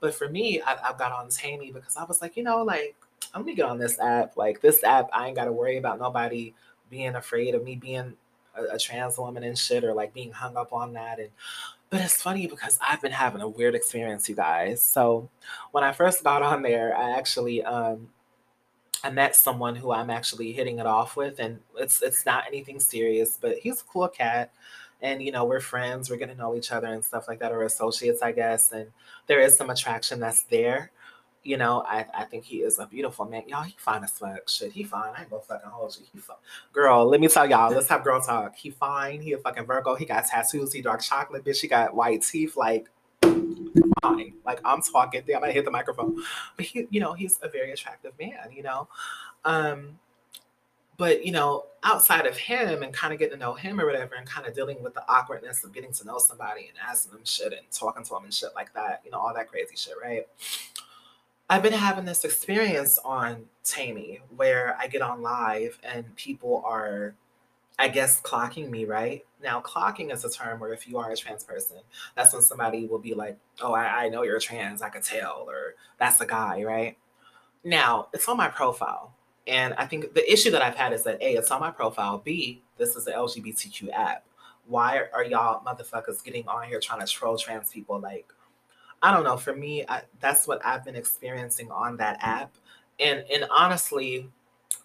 But for me, I, I got on Taimi because I was like, you know, like let me get on this app. Like this app, I ain't got to worry about nobody being afraid of me being a, a trans woman and shit, or like being hung up on that. And but it's funny because I've been having a weird experience, you guys. So when I first got on there, I actually um I met someone who I'm actually hitting it off with, and it's it's not anything serious, but he's a cool cat. And you know, we're friends, we're to know each other and stuff like that, or associates, I guess. And there is some attraction that's there you know, I, I think he is a beautiful man. Y'all, he fine as fuck. Shit, he fine. I ain't gonna fucking hold you. He fine. Girl, let me tell y'all, let's have girl talk. He fine. He a fucking Virgo. He got tattoos. He dark chocolate, bitch. He got white teeth. Like, fine. Like, I'm talking. I hit the microphone. But he, you know, he's a very attractive man, you know. Um, but you know, outside of him and kind of getting to know him or whatever, and kind of dealing with the awkwardness of getting to know somebody and asking them shit and talking to them and shit like that, you know, all that crazy shit, right? I've been having this experience on Taimi where I get on live and people are, I guess, clocking me, right? Now, clocking is a term where if you are a trans person, that's when somebody will be like, oh, I, I know you're trans, I could tell, or that's a guy, right? Now, it's on my profile. And I think the issue that I've had is that A, it's on my profile. B, this is an LGBTQ app. Why are y'all motherfuckers getting on here trying to troll trans people? Like, I don't know. For me, I, that's what I've been experiencing on that app, and and honestly,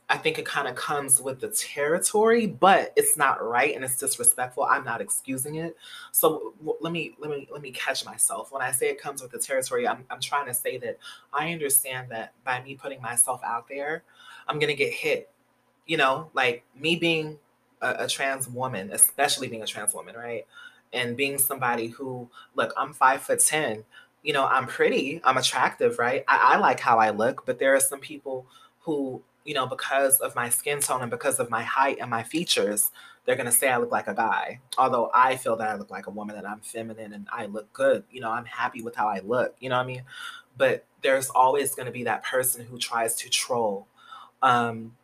I think it kind of comes with the territory, but it's not right and it's disrespectful. I'm not excusing it. So w- let me let me let me catch myself. When I say it comes with the territory, I'm I'm trying to say that I understand that by me putting myself out there, I'm gonna get hit. You know, like me being a, a trans woman, especially being a trans woman, right? And being somebody who, look, I'm five foot ten you know, I'm pretty, I'm attractive, right? I, I like how I look, but there are some people who, you know, because of my skin tone and because of my height and my features, they're going to say I look like a guy. Although I feel that I look like a woman and I'm feminine and I look good. You know, I'm happy with how I look. You know what I mean? But there's always going to be that person who tries to troll. Um,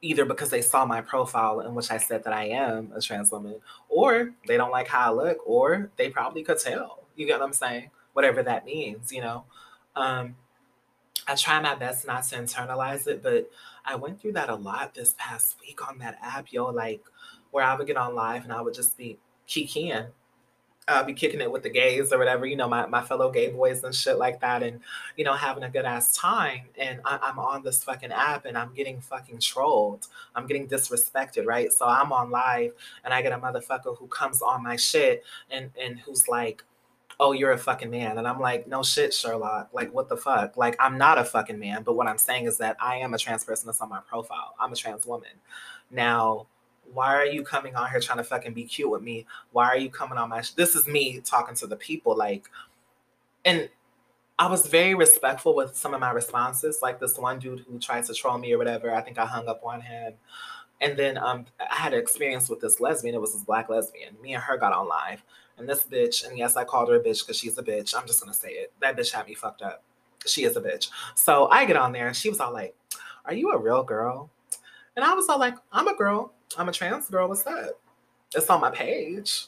either because they saw my profile in which I said that I am a trans woman, or they don't like how I look, or they probably could tell. You get what I'm saying? whatever that means, you know. Um, I try my best not to internalize it, but I went through that a lot this past week on that app, yo, like where I would get on live and I would just be kikiing. I'll uh, be kicking it with the gays or whatever, you know, my, my fellow gay boys and shit like that, and you know, having a good ass time. And I, I'm on this fucking app and I'm getting fucking trolled. I'm getting disrespected, right? So I'm on live and I get a motherfucker who comes on my shit and and who's like, oh, you're a fucking man. And I'm like, no shit, Sherlock. Like, what the fuck? Like, I'm not a fucking man. But what I'm saying is that I am a trans person that's on my profile. I'm a trans woman. Now, why are you coming on here trying to fucking be cute with me? Why are you coming on my? Sh-? This is me talking to the people. Like, and I was very respectful with some of my responses. Like this one dude who tried to troll me or whatever. I think I hung up on him. And then um, I had an experience with this lesbian. It was this black lesbian. Me and her got on live and this bitch, and yes, I called her a bitch because she's a bitch. I'm just gonna say it. That bitch had me fucked up. She is a bitch. So I get on there and she was all like, Are you a real girl? And I was all like, I'm a girl. I'm a trans girl. What's up? It's on my page.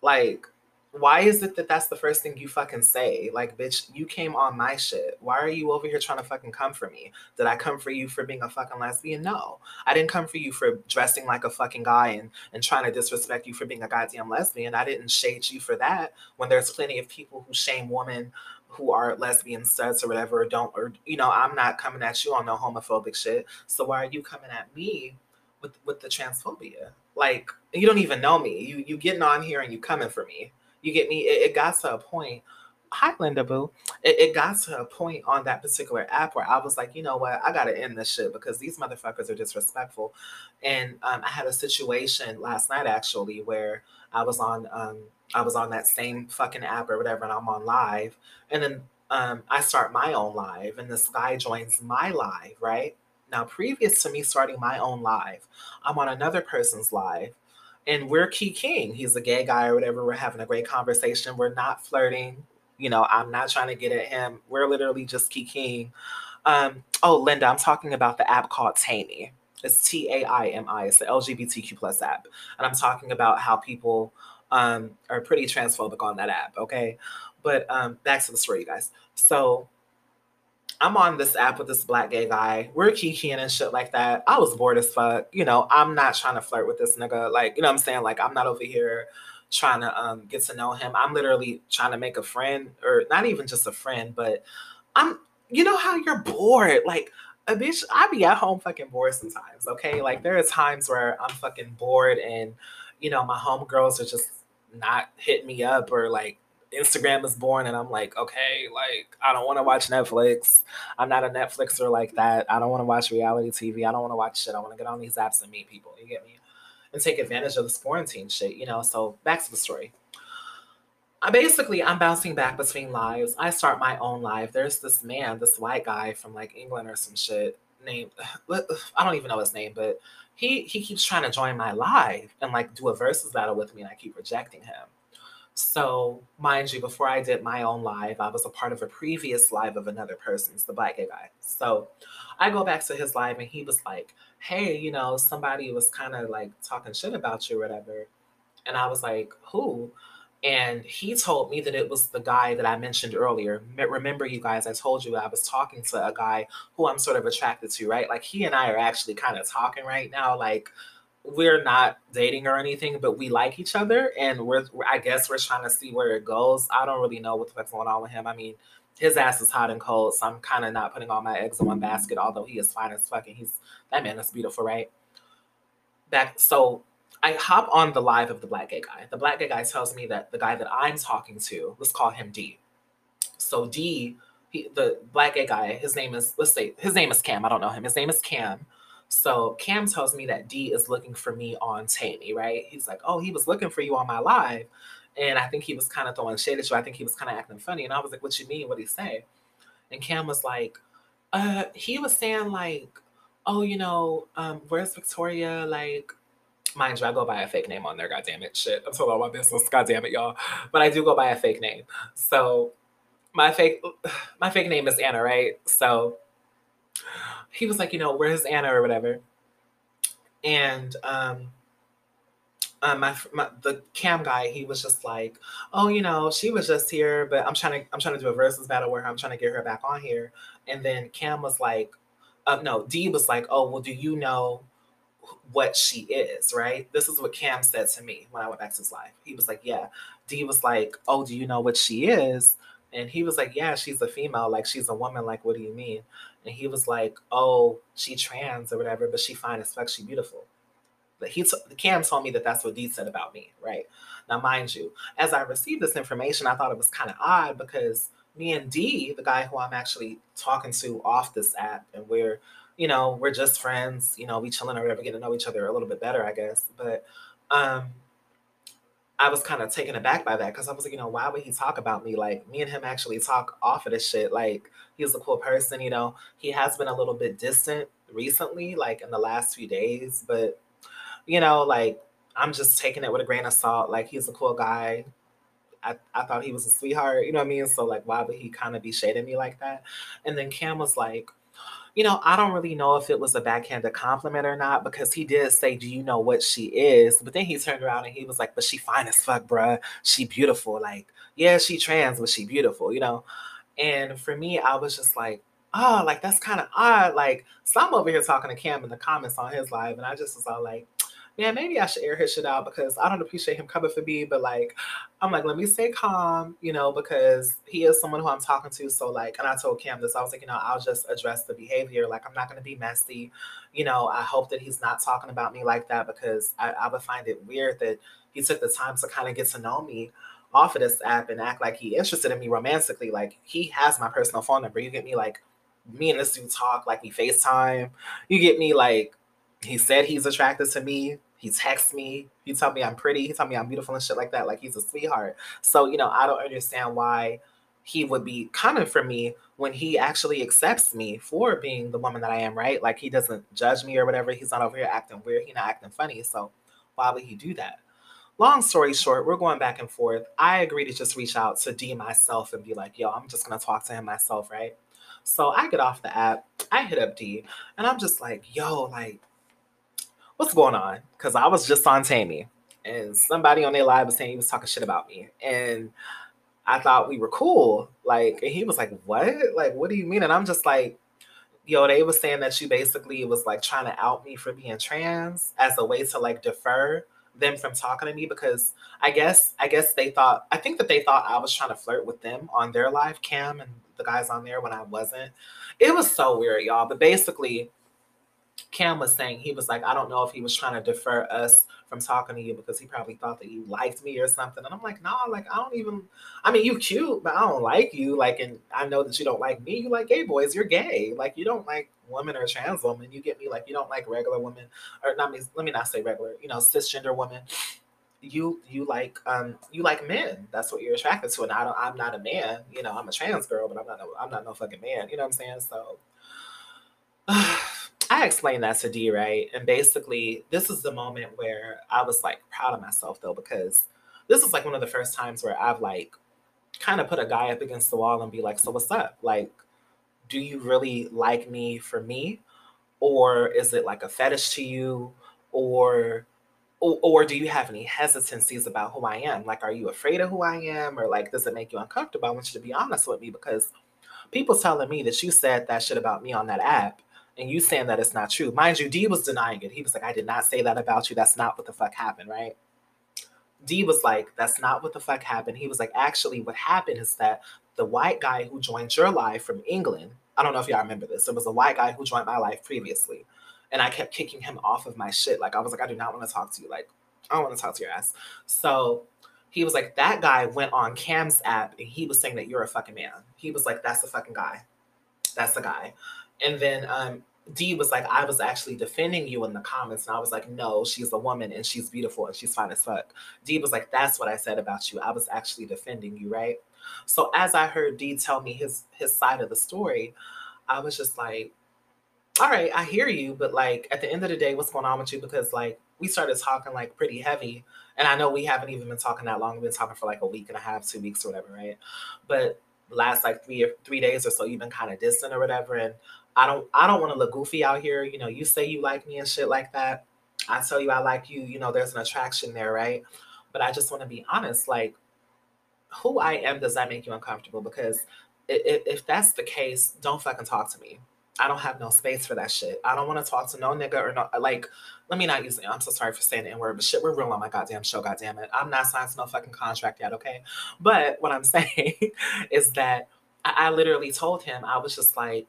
Like, why is it that that's the first thing you fucking say? Like, bitch, you came on my shit. Why are you over here trying to fucking come for me? Did I come for you for being a fucking lesbian? No. I didn't come for you for dressing like a fucking guy and, and trying to disrespect you for being a goddamn lesbian. I didn't shade you for that when there's plenty of people who shame women who are lesbian studs or whatever, or don't, or, you know, I'm not coming at you on no homophobic shit. So why are you coming at me with, with the transphobia? Like, you don't even know me. You, you getting on here and you coming for me you get me? It, it got to a point hi Linda Boo. It, it, got to a point on that particular app where I was like, you know what, I gotta end this shit because these motherfuckers are disrespectful. And um, I had a situation last night actually where I was on um, I was on that same fucking app or whatever, and I'm on live, and then um, I start my own live, and this guy joins my live, right? Now, previous to me starting my own live, I'm on another person's live and we're key king. He's a gay guy or whatever. We're having a great conversation. We're not flirting. You know, I'm not trying to get at him. We're literally just key king. Um, oh, Linda, I'm talking about the app called Taimi. It's T A I M I. It's the LGBTQ plus app, and I'm talking about how people um, are pretty transphobic on that app. Okay, but um, back to the story, you guys. So I'm on this app with this black gay guy. We're kikiing and shit like that. I was bored as fuck. You know, I'm not trying to flirt with this nigga. Like, you know what I'm saying? Like, I'm not over here trying to um, get to know him. I'm literally trying to make a friend, or not even just a friend, but I'm, you know how you're bored. Like, a bitch, I be at home fucking bored sometimes, okay? Like, there are times where I'm fucking bored and, you know, my homegirls are just not hitting me up or like Instagram is born and I'm like, okay, like I don't want to watch Netflix. I'm not a Netflixer like that. I don't want to watch reality TV. I don't want to watch shit. I want to get on these apps and meet people. You get me? And take advantage of this quarantine shit, you know. So back to the story. I basically I'm bouncing back between lives. I start my own life. There's this man, this white guy from like England or some shit named I don't even know his name, but he he keeps trying to join my live and like do a versus battle with me and I keep rejecting him. So, mind you, before I did my own live, I was a part of a previous live of another person's, the black gay guy. So, I go back to his live and he was like, Hey, you know, somebody was kind of like talking shit about you or whatever. And I was like, Who? And he told me that it was the guy that I mentioned earlier. Remember, you guys, I told you I was talking to a guy who I'm sort of attracted to, right? Like, he and I are actually kind of talking right now. Like, we're not dating or anything, but we like each other, and we're I guess we're trying to see where it goes. I don't really know what the fuck's going on with him. I mean, his ass is hot and cold, so I'm kind of not putting all my eggs in one basket. Although he is fine as fucking, he's that man is beautiful, right? Back so. I hop on the live of the black gay guy. The black gay guy tells me that the guy that I'm talking to, let's call him D. So D, he, the black gay guy, his name is let's say his name is Cam. I don't know him. His name is Cam so Cam tells me that D is looking for me on Taimi, right? He's like, oh, he was looking for you on my live. And I think he was kind of throwing shade at you. I think he was kind of acting funny. And I was like, what you mean? What did he say? And Cam was like, uh, he was saying like, oh, you know, um, where's Victoria? Like, mind you, I go by a fake name on there. God damn it, shit. I'm telling all my business. God damn it, y'all. But I do go by a fake name. So my fake, my fake name is Anna, right? So he was like, you know, where's Anna or whatever. And um, uh, my, my the cam guy, he was just like, oh, you know, she was just here, but I'm trying to I'm trying to do a versus battle where I'm trying to get her back on here. And then Cam was like, uh, no, D was like, oh, well, do you know what she is, right? This is what Cam said to me when I went back to his life. He was like, yeah. D was like, oh, do you know what she is? And he was like, yeah, she's a female. Like, she's a woman. Like, what do you mean? And he was like, oh, she trans or whatever, but she fine as fuck. She beautiful. But he, t- Cam told me that that's what D said about me, right? Now, mind you, as I received this information, I thought it was kind of odd because me and D, the guy who I'm actually talking to off this app, and we're, you know, we're just friends, you know, we chilling or whatever, getting to know each other a little bit better, I guess. But um, I was kind of taken aback by that because I was like, you know, why would he talk about me? Like, me and him actually talk off of this shit. Like, he's a cool person, you know. He has been a little bit distant recently, like in the last few days, but, you know, like, I'm just taking it with a grain of salt. Like, he's a cool guy. I, I thought he was a sweetheart, you know what I mean? So, like, why would he kind of be shading me like that? And then Cam was like, you know, I don't really know if it was a backhanded compliment or not because he did say, Do you know what she is? But then he turned around and he was like, But she fine as fuck, bruh. She beautiful. Like, yeah, she trans, but she beautiful, you know? And for me, I was just like, Oh, like that's kind of odd. Like, so I'm over here talking to Cam in the comments on his live, and I just was all like, man, maybe I should air his shit out because I don't appreciate him coming for me. But like, I'm like, let me stay calm, you know, because he is someone who I'm talking to. So like, and I told Cam this, I was like, you know, I'll just address the behavior. Like, I'm not going to be messy. You know, I hope that he's not talking about me like that because I, I would find it weird that he took the time to kind of get to know me. off of this app and act like he interested in me romantically. Like he has my personal phone number. You get me like me and this dude talk like we FaceTime. You get me like he said he's attracted to me. He texts me. He told me I'm pretty. He told me I'm beautiful and shit like that. Like he's a sweetheart. So, you know, I don't understand why he would be coming for me when he actually accepts me for being the woman that I am, right? Like he doesn't judge me or whatever. He's not over here acting weird. He's not acting funny. So why would he do that? Long story short, we're going back and forth. I agree to just reach out to D myself and be like, yo, I'm just gonna talk to him myself, right? So I get off the app, I hit up D, and I'm just like, yo, like, what's going on? Because I was just on Taimi, and somebody on their live was saying he was talking shit about me. And I thought we were cool. Like, and he was like, What? Like, what do you mean? And I'm just like, yo, they was saying that you basically was like trying to out me for being trans as a way to like defer them from talking to me because I guess I guess they thought I think that they thought I was trying to flirt with them on their live cam and the guys on there when I wasn't. It was so weird, y'all. But basically, Cam was saying he was like, I don't know if he was trying to defer us from talking to you because he probably thought that you liked me or something. And I'm like, nah, like I don't even I mean you cute, but I don't like you. Like and I know that you don't like me. You like gay boys, you're gay. Like you don't like women or trans women. You get me like you don't like regular women or not let me not say regular, you know, cisgender women. You you like um you like men. That's what you're attracted to. And I don't I'm not a man, you know, I'm a trans girl, but I'm not no, I'm not no fucking man. You know what I'm saying? So I explained that to D, right? And basically, this is the moment where I was like proud of myself though, because this is like one of the first times where I've like kind of put a guy up against the wall and be like, so what's up? Like, do you really like me for me? Or is it like a fetish to you? Or or, or do you have any hesitancies about who I am? Like, are you afraid of who I am? Or like, does it make you uncomfortable? I want you to be honest with me because people telling me that you said that shit about me on that app and you saying that it's not true. Mind you, D was denying it. He was like, I did not say that about you. That's not what the fuck happened, right? D was like, that's not what the fuck happened. He was like, actually, what happened is that the white guy who joined your life from England, I don't know if y'all remember this, it was a white guy who joined my life previously. And I kept kicking him off of my shit. Like, I was like, I do not want to talk to you. Like, I don't want to talk to your ass. So he was like, that guy went on Cam's app and he was saying that you're a fucking man. He was like, that's the fucking guy. That's the guy. And then um, D was like, I was actually defending you in the comments. And I was like, no, she's a woman and she's beautiful and she's fine as fuck. D was like, that's what I said about you. I was actually defending you, right? So as I heard D tell me his his side of the story, I was just like, all right, I hear you, but like at the end of the day, what's going on with you? Because like we started talking like pretty heavy. And I know we haven't even been talking that long. We've been talking for like a week and a half, two weeks or whatever, right? But last like three or three days or so, you've been kind of distant or whatever. And I don't I don't want to look goofy out here. You know, you say you like me and shit like that. I tell you I like you, you know, there's an attraction there, right? But I just want to be honest, like who I am does that make you uncomfortable? Because if, if that's the case, don't fucking talk to me. I don't have no space for that shit. I don't want to talk to no nigga or no like. Let me not use it. I'm so sorry for saying the N word, but shit, we're real on my goddamn show. Goddamn it, I'm not signed to no fucking contract yet. Okay, but what I'm saying is that I, I literally told him I was just like,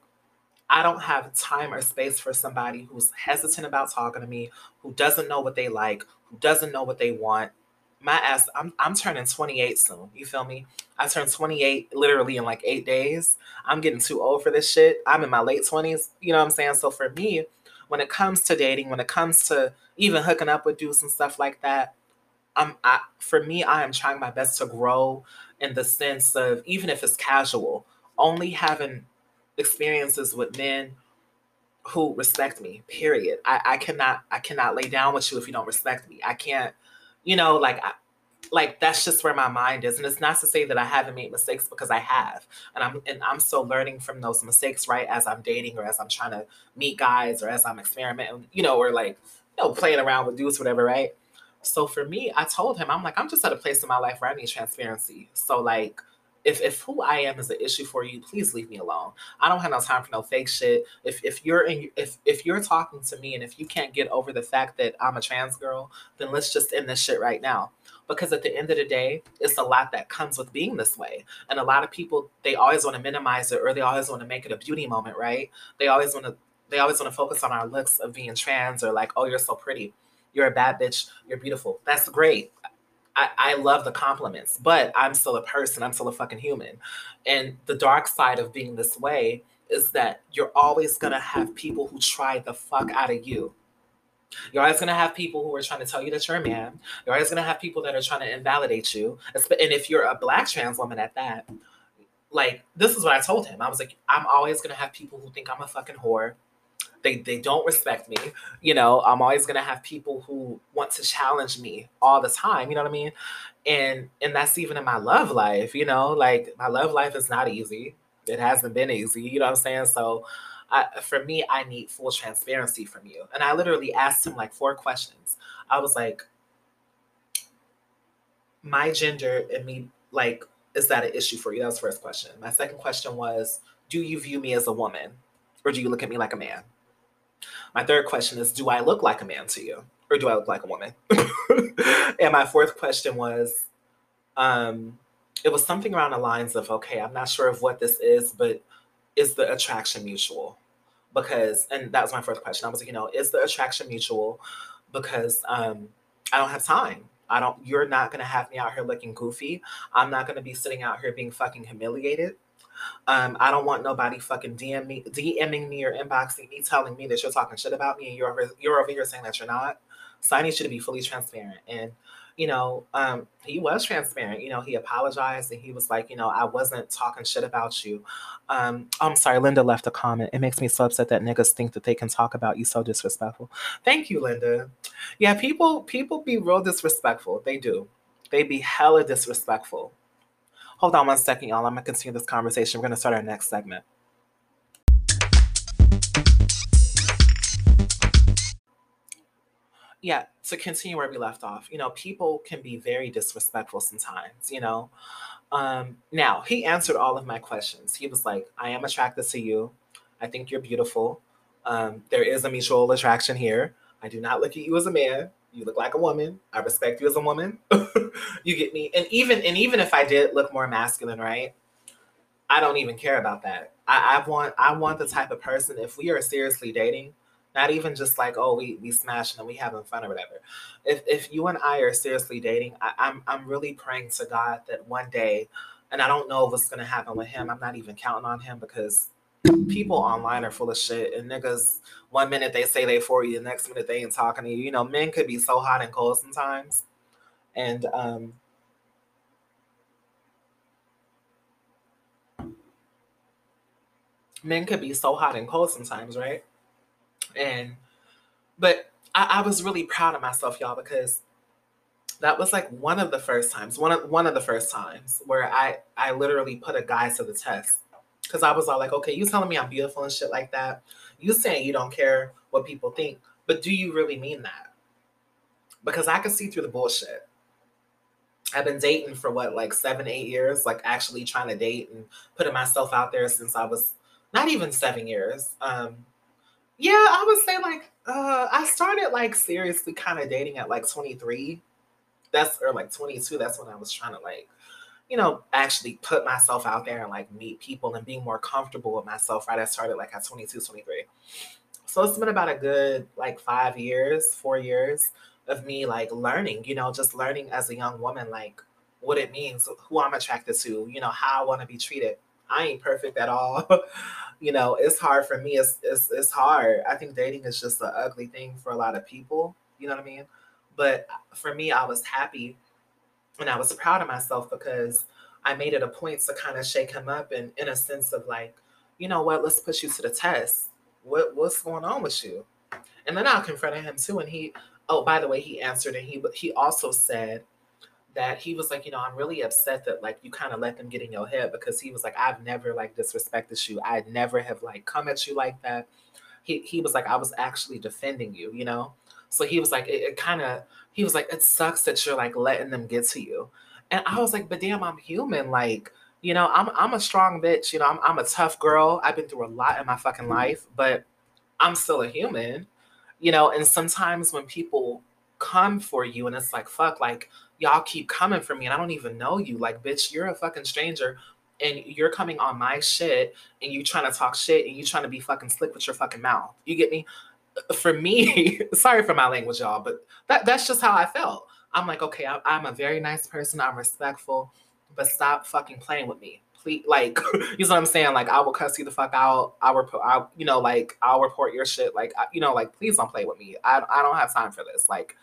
I don't have time or space for somebody who's hesitant about talking to me, who doesn't know what they like, who doesn't know what they want. My ass, I'm I'm turning 28 soon. You feel me? I turned 28 literally in like eight days. I'm getting too old for this shit. I'm in my late 20s. You know what I'm saying? So for me, when it comes to dating, when it comes to even hooking up with dudes and stuff like that, I'm I, for me, I am trying my best to grow in the sense of even if it's casual, only having experiences with men who respect me period. I, I cannot i cannot lay down with you if you don't respect me. I can't you know like I, like that's just where my mind is. And it's not to say that i haven't made mistakes because i have. And i'm and i'm still learning from those mistakes right as i'm dating or as i'm trying to meet guys or as i'm experimenting you know or like you know playing around with dudes whatever right? So for me i told him i'm like i'm just at a place in my life where i need transparency. So like if if who I am is an issue for you, please leave me alone. I don't have no time for no fake shit. If if you're in if if you're talking to me and if you can't get over the fact that I'm a trans girl, then let's just end this shit right now. Because at the end of the day, it's a lot that comes with being this way. And a lot of people they always want to minimize it or they always want to make it a beauty moment, right? They always want to they always want to focus on our looks of being trans or like, oh, you're so pretty. You're a bad bitch. You're beautiful. That's great I, I love the compliments, but I'm still a person. I'm still a fucking human. And the dark side of being this way is that you're always gonna have people who try the fuck out of you. You're always gonna have people who are trying to tell you that you're a man. You're always gonna have people that are trying to invalidate you. And if you're a black trans woman at that, like this is what I told him. I was like, I'm always gonna have people who think I'm a fucking whore. They they don't respect me. You know, I'm always gonna have people who want to challenge me all the time. You know what I mean? And and that's even in my love life. You know, like my love life is not easy. It hasn't been easy. You know what I'm saying? So. I, for me, I need full transparency from you. And I literally asked him like four questions. I was like, my gender and me, like, is that an issue for you? That was the first question. My second question was, do you view me as a woman or do you look at me like a man? My third question is, do I look like a man to you or do I look like a woman? and my fourth question was, um, it was something around the lines of, okay, I'm not sure of what this is, but is the attraction mutual? Because, and that was my fourth question. I was like, you know, is the attraction mutual? Because um, I don't have time. I don't, you're not to have me out here looking goofy. I'm not to be sitting out here being fucking humiliated. Um, I don't want nobody fucking DM me, DMing me or inboxing me, telling me that you're talking shit about me and you're over, you're over here saying that you're not. So I need you to be fully transparent. And you know, um, he was transparent. You know, he apologized and he was like, you know, I wasn't talking shit about you. Um, I'm sorry, Linda left a comment. It makes me so upset that niggas think that they can talk about you so disrespectful. Thank you, Linda. Yeah, people people be real disrespectful. They do. They be hella disrespectful. Hold on one second, y'all. I'm gonna continue this conversation. We're gonna start our next segment. yeah, to continue where we left off, you know, people can be very disrespectful sometimes, you know. Um, now, he answered all of my questions. He was like, I am attracted to you. I think you're beautiful. Um, there is a mutual attraction here. I do not look at you as a man. You look like a woman. I respect you as a woman. you get me. And even and even if I did look more masculine, right? I don't even care about that. I, I want I want the type of person if we are seriously dating, not even just like, oh, we we smashing and we having fun or whatever. If if you and I are seriously dating, I, I'm I'm really praying to God that one day, and I don't know what's gonna happen with him. I'm not even counting on him because people online are full of shit and niggas one minute they say they for you the next minute they ain't talking to you. You know men could be so hot and cold sometimes. And um men could be so hot and cold sometimes right? And but I, I was really proud of myself, y'all, because that was like one of the first times, one of one of the first times where I I literally put a guy to the test. Cause I was all like, okay, you telling me I'm beautiful and shit like that. You saying you don't care what people think, but do you really mean that? Because I can see through the bullshit. I've been dating for what, like seven, eight years, like actually trying to date and putting myself out there since I was not even seven years. Um, yeah, I would say like uh I started like seriously kind of dating at like 23. That's or like 22. That's when I was trying to like, you know, actually put myself out there and like meet people and being more comfortable with myself. Right. I started like at 22, 23. So it's been about a good like five years, four years of me like learning, you know, just learning as a young woman, like what it means, who I'm attracted to, you know, how I want to be treated. I ain't perfect at all. you know, it's hard for me. It's, it's it's hard. I think dating is just an ugly thing for a lot of people. You know what I mean? But for me, I was happy and I was proud of myself because I made it a point to kind of shake him up and in a sense of like, you know what, let's put you to the test. What what's going on with you? And then I confronted him too, and he, oh, by the way, he answered and he he also said, that he was like, you know, I'm really upset that like you kind of let them get in your head because he was like, I've never like disrespected you. I'd never have like come at you like that. He he was like, I was actually defending you, you know? So he was like, it, it kind of he was like, it sucks that you're like letting them get to you. And I was like, but damn, I'm human. Like, you know, I'm I'm a strong bitch, you know, I'm I'm a tough girl. I've been through a lot in my fucking mm-hmm. life, but I'm still a human, you know, and sometimes when people come for you and it's like fuck like y'all keep coming for me and I don't even know you. Like, bitch, you're a fucking stranger and you're coming on my shit and you trying to talk shit and you trying to be fucking slick with your fucking mouth. You get me? For me, sorry for my language, y'all, but that, that's just how I felt. I'm like, okay, I, I'm a very nice person. I'm respectful, but stop fucking playing with me. Please, like, you know what I'm saying? Like, I will cuss you the fuck out. I will, I, you know, like, I'll report your shit. Like, you know, like, please don't play with me. I, I don't have time for this. Like,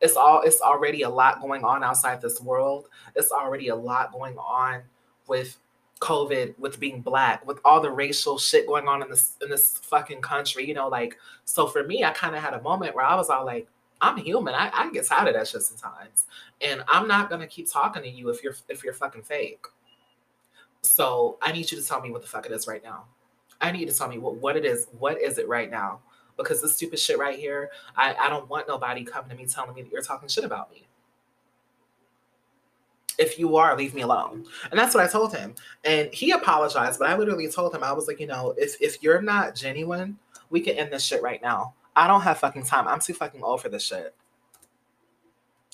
it's all, it's already a lot going on outside this world. It's already a lot going on with COVID, with being black, with all the racial shit going on in this in this fucking country, you know, like so for me, I kind of had a moment where I was all like, I'm human. I, I get tired of that shit sometimes. And I'm not gonna keep talking to you if you're if you're fucking fake. So I need you to tell me what the fuck it is right now. I need to tell me what, what it is. What is it right now? Because this stupid shit right here, I, I don't want nobody coming to me telling me that you're talking shit about me if you are, leave me alone. And that's what I told him. And he apologized, but I literally told him, I was like, you know, if if you're not genuine, we can end this shit right now. I don't have fucking time. I'm too fucking old for this shit.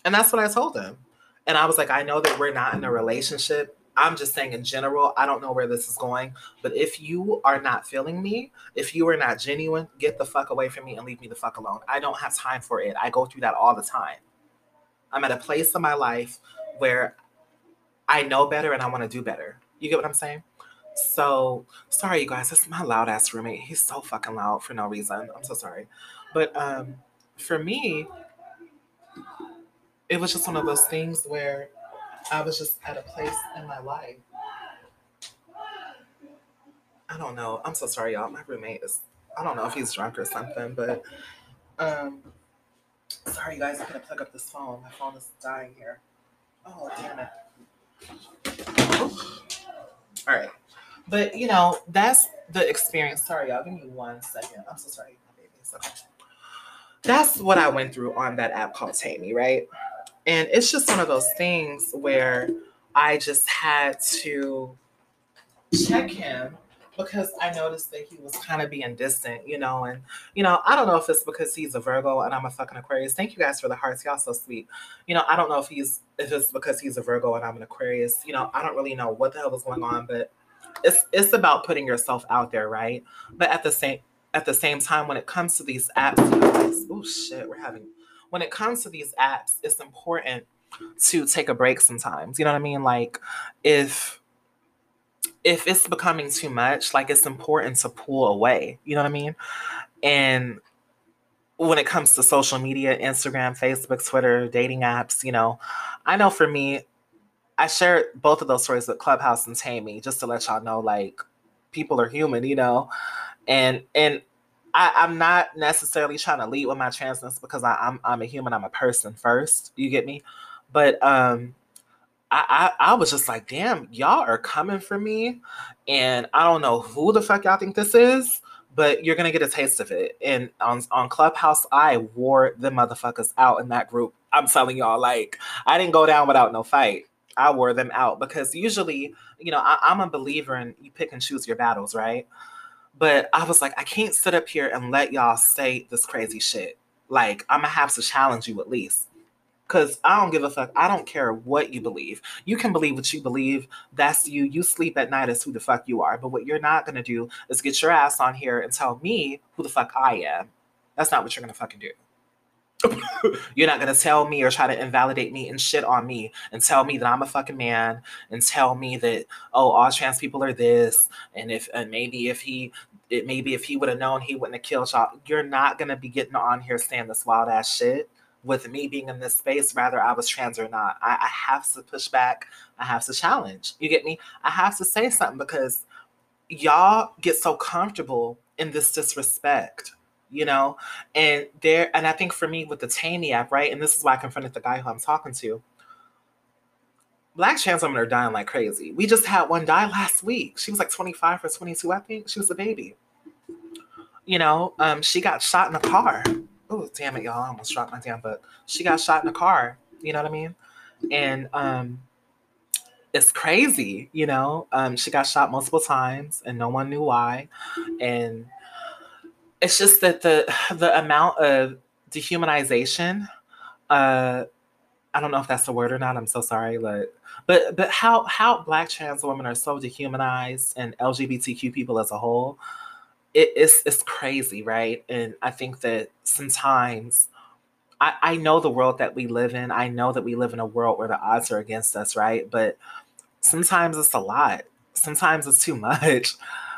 And that's what I told him. And I was like, I know that we're not in a relationship. I'm just saying in general, I don't know where this is going. But if you are not feeling me, if you are not genuine, get the fuck away from me and leave me the fuck alone. I don't have time for it. I go through that all the time. I'm at a place in my life where I know better and I want to do better. You get what I'm saying? So sorry, you guys. This is my loud ass roommate. He's so fucking loud for no reason. I'm so sorry. But um, for me, it was just one of those things where I was just at a place in my life. I don't know. I'm so sorry, y'all. My roommate is. I don't know if he's drunk or something, but um, sorry, you guys. I'm gonna plug up this phone. My phone is dying here. Oh damn it. All right. But you know, that's the experience. Sorry, y'all. Give me one second. I'm so sorry. Okay. That's what I went through on that app called Taimi, right? And it's just one of those things where I just had to check him because I noticed that he was kind of being distant, you know, and you know, I don't know if it's because he's a Virgo and I'm a fucking Aquarius. Thank you guys for the hearts, y'all so sweet. You know, I don't know if he's if it's because he's a Virgo and I'm an Aquarius. You know, I don't really know what the hell is going on, but it's it's about putting yourself out there, right? But at the same at the same time, when it comes to these apps, oh shit, we're having when it comes to these apps, it's important to take a break sometimes. You know what I mean? Like if if it's becoming too much, like it's important to pull away. You know what I mean? And when it comes to social media, Instagram, Facebook, Twitter, dating apps, you know, I know for me, I shared both of those stories with Clubhouse and Taimi just to let y'all know, like, people are human, you know, and and I, I'm not necessarily trying to lead with my transness because I, I'm I'm a human, I'm a person first. You get me? But um I, I, I was just like, damn, y'all are coming for me. And I don't know who the fuck y'all think this is, but you're gonna get a taste of it. And on, on Clubhouse, I wore the motherfuckers out in that group. I'm telling y'all, like, I didn't go down without no fight. I wore them out because usually, you know, I, I'm a believer in you pick and choose your battles, right? But I was like, I can't sit up here and let y'all say this crazy shit. Like, I'm gonna have to challenge you at least. Cause I don't give a fuck. I don't care what you believe. You can believe what you believe. That's you. You sleep at night as who the fuck you are. But what you're not gonna do is get your ass on here and tell me who the fuck I am. That's not what you're gonna fucking do. you're not gonna tell me or try to invalidate me and shit on me and tell me that I'm a fucking man and tell me that oh all trans people are this and if and maybe if he it maybe if he would have known he wouldn't have killed y'all. You're not gonna be getting on here saying this wild ass shit with me being in this space, whether I was trans or not. I, I have to push back. I have to challenge. You get me? I have to say something because y'all get so comfortable in this disrespect you know and there and i think for me with the Taimi app right and this is why i confronted the guy who i'm talking to black trans women are dying like crazy we just had one die last week she was like 25 or 22 i think she was a baby you know um, she got shot in a car oh damn it, y'all, I almost dropped my damn book. She got shot in a car, you know what I mean? And um it's crazy, you know. Um, she got shot multiple times and no one knew why. And it's just that the the amount of dehumanization, uh, I don't know if that's the word or not, I'm so sorry, but but but how how black trans women are so dehumanized and LGBTQ people as a whole it, it's it's crazy, right? And I think that sometimes I, I know the world that we live in. I know that we live in a world where the odds are against us, right? But sometimes it's a lot. Sometimes it's too much.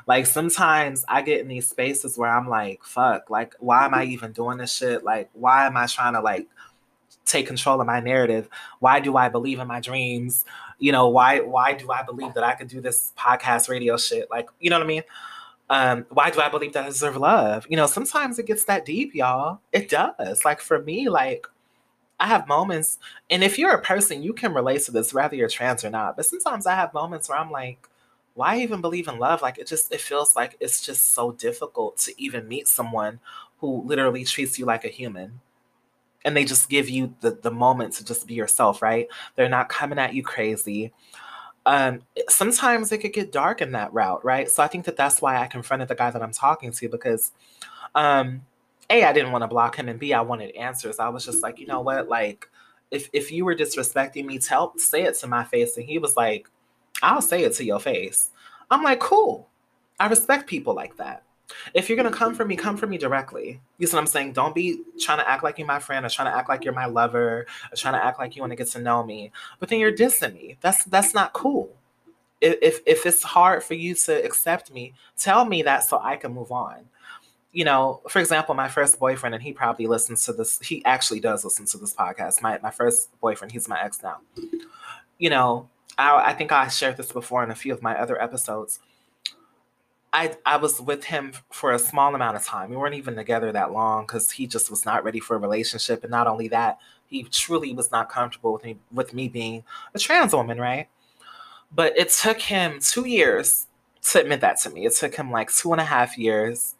Like sometimes I get in these spaces where I'm like, fuck, like why am I mm-hmm. even doing this shit? Like why am I trying to like take control of my narrative? Why do I believe in my dreams? You know, why why do I believe that I could do this podcast radio shit? Like, you know what I mean? Um, why do I believe that I deserve love? You know, sometimes it gets that deep, y'all. It does. Like for me, like I have moments, and if you're a person, you can relate to this, whether you're trans or not. But sometimes I have moments where I'm like, why even believe in love? Like it just it feels like it's just so difficult to even meet someone who literally treats you like a human. And they just give you the, the moment to just be yourself, right? They're not coming at you crazy. Um, sometimes it could get dark in that route, right? So I think that that's why I confronted the guy that I'm talking to because, um, a, I didn't want to block him, and B, I wanted answers. I was just like, you know what, like, if if you were disrespecting me, tell say it to my face. And he was like, I'll say it to your face. I'm like, cool. I respect people like that. If you're gonna come mm-hmm. for me, come for me directly. You see what I'm saying? Don't be trying to act like you're my friend or trying to act like you're my lover or trying to act like you want to get to know me. But then you're dissing me. That's that's not cool. If, if if it's hard for you to accept me, tell me that so I can move on. You know, for example, my first boyfriend, and he probably listens to this. He actually does listen to this podcast. My my first boyfriend, he's my ex now. You know, I, I think I shared this before in a few of my other episodes. I, I was with him for a small amount of time. We weren't even together that long because he just was not ready for a relationship. And not only that, he truly was not comfortable with me with me being a trans woman, right? But it took him two years to admit that to me. It took him like two and a half years.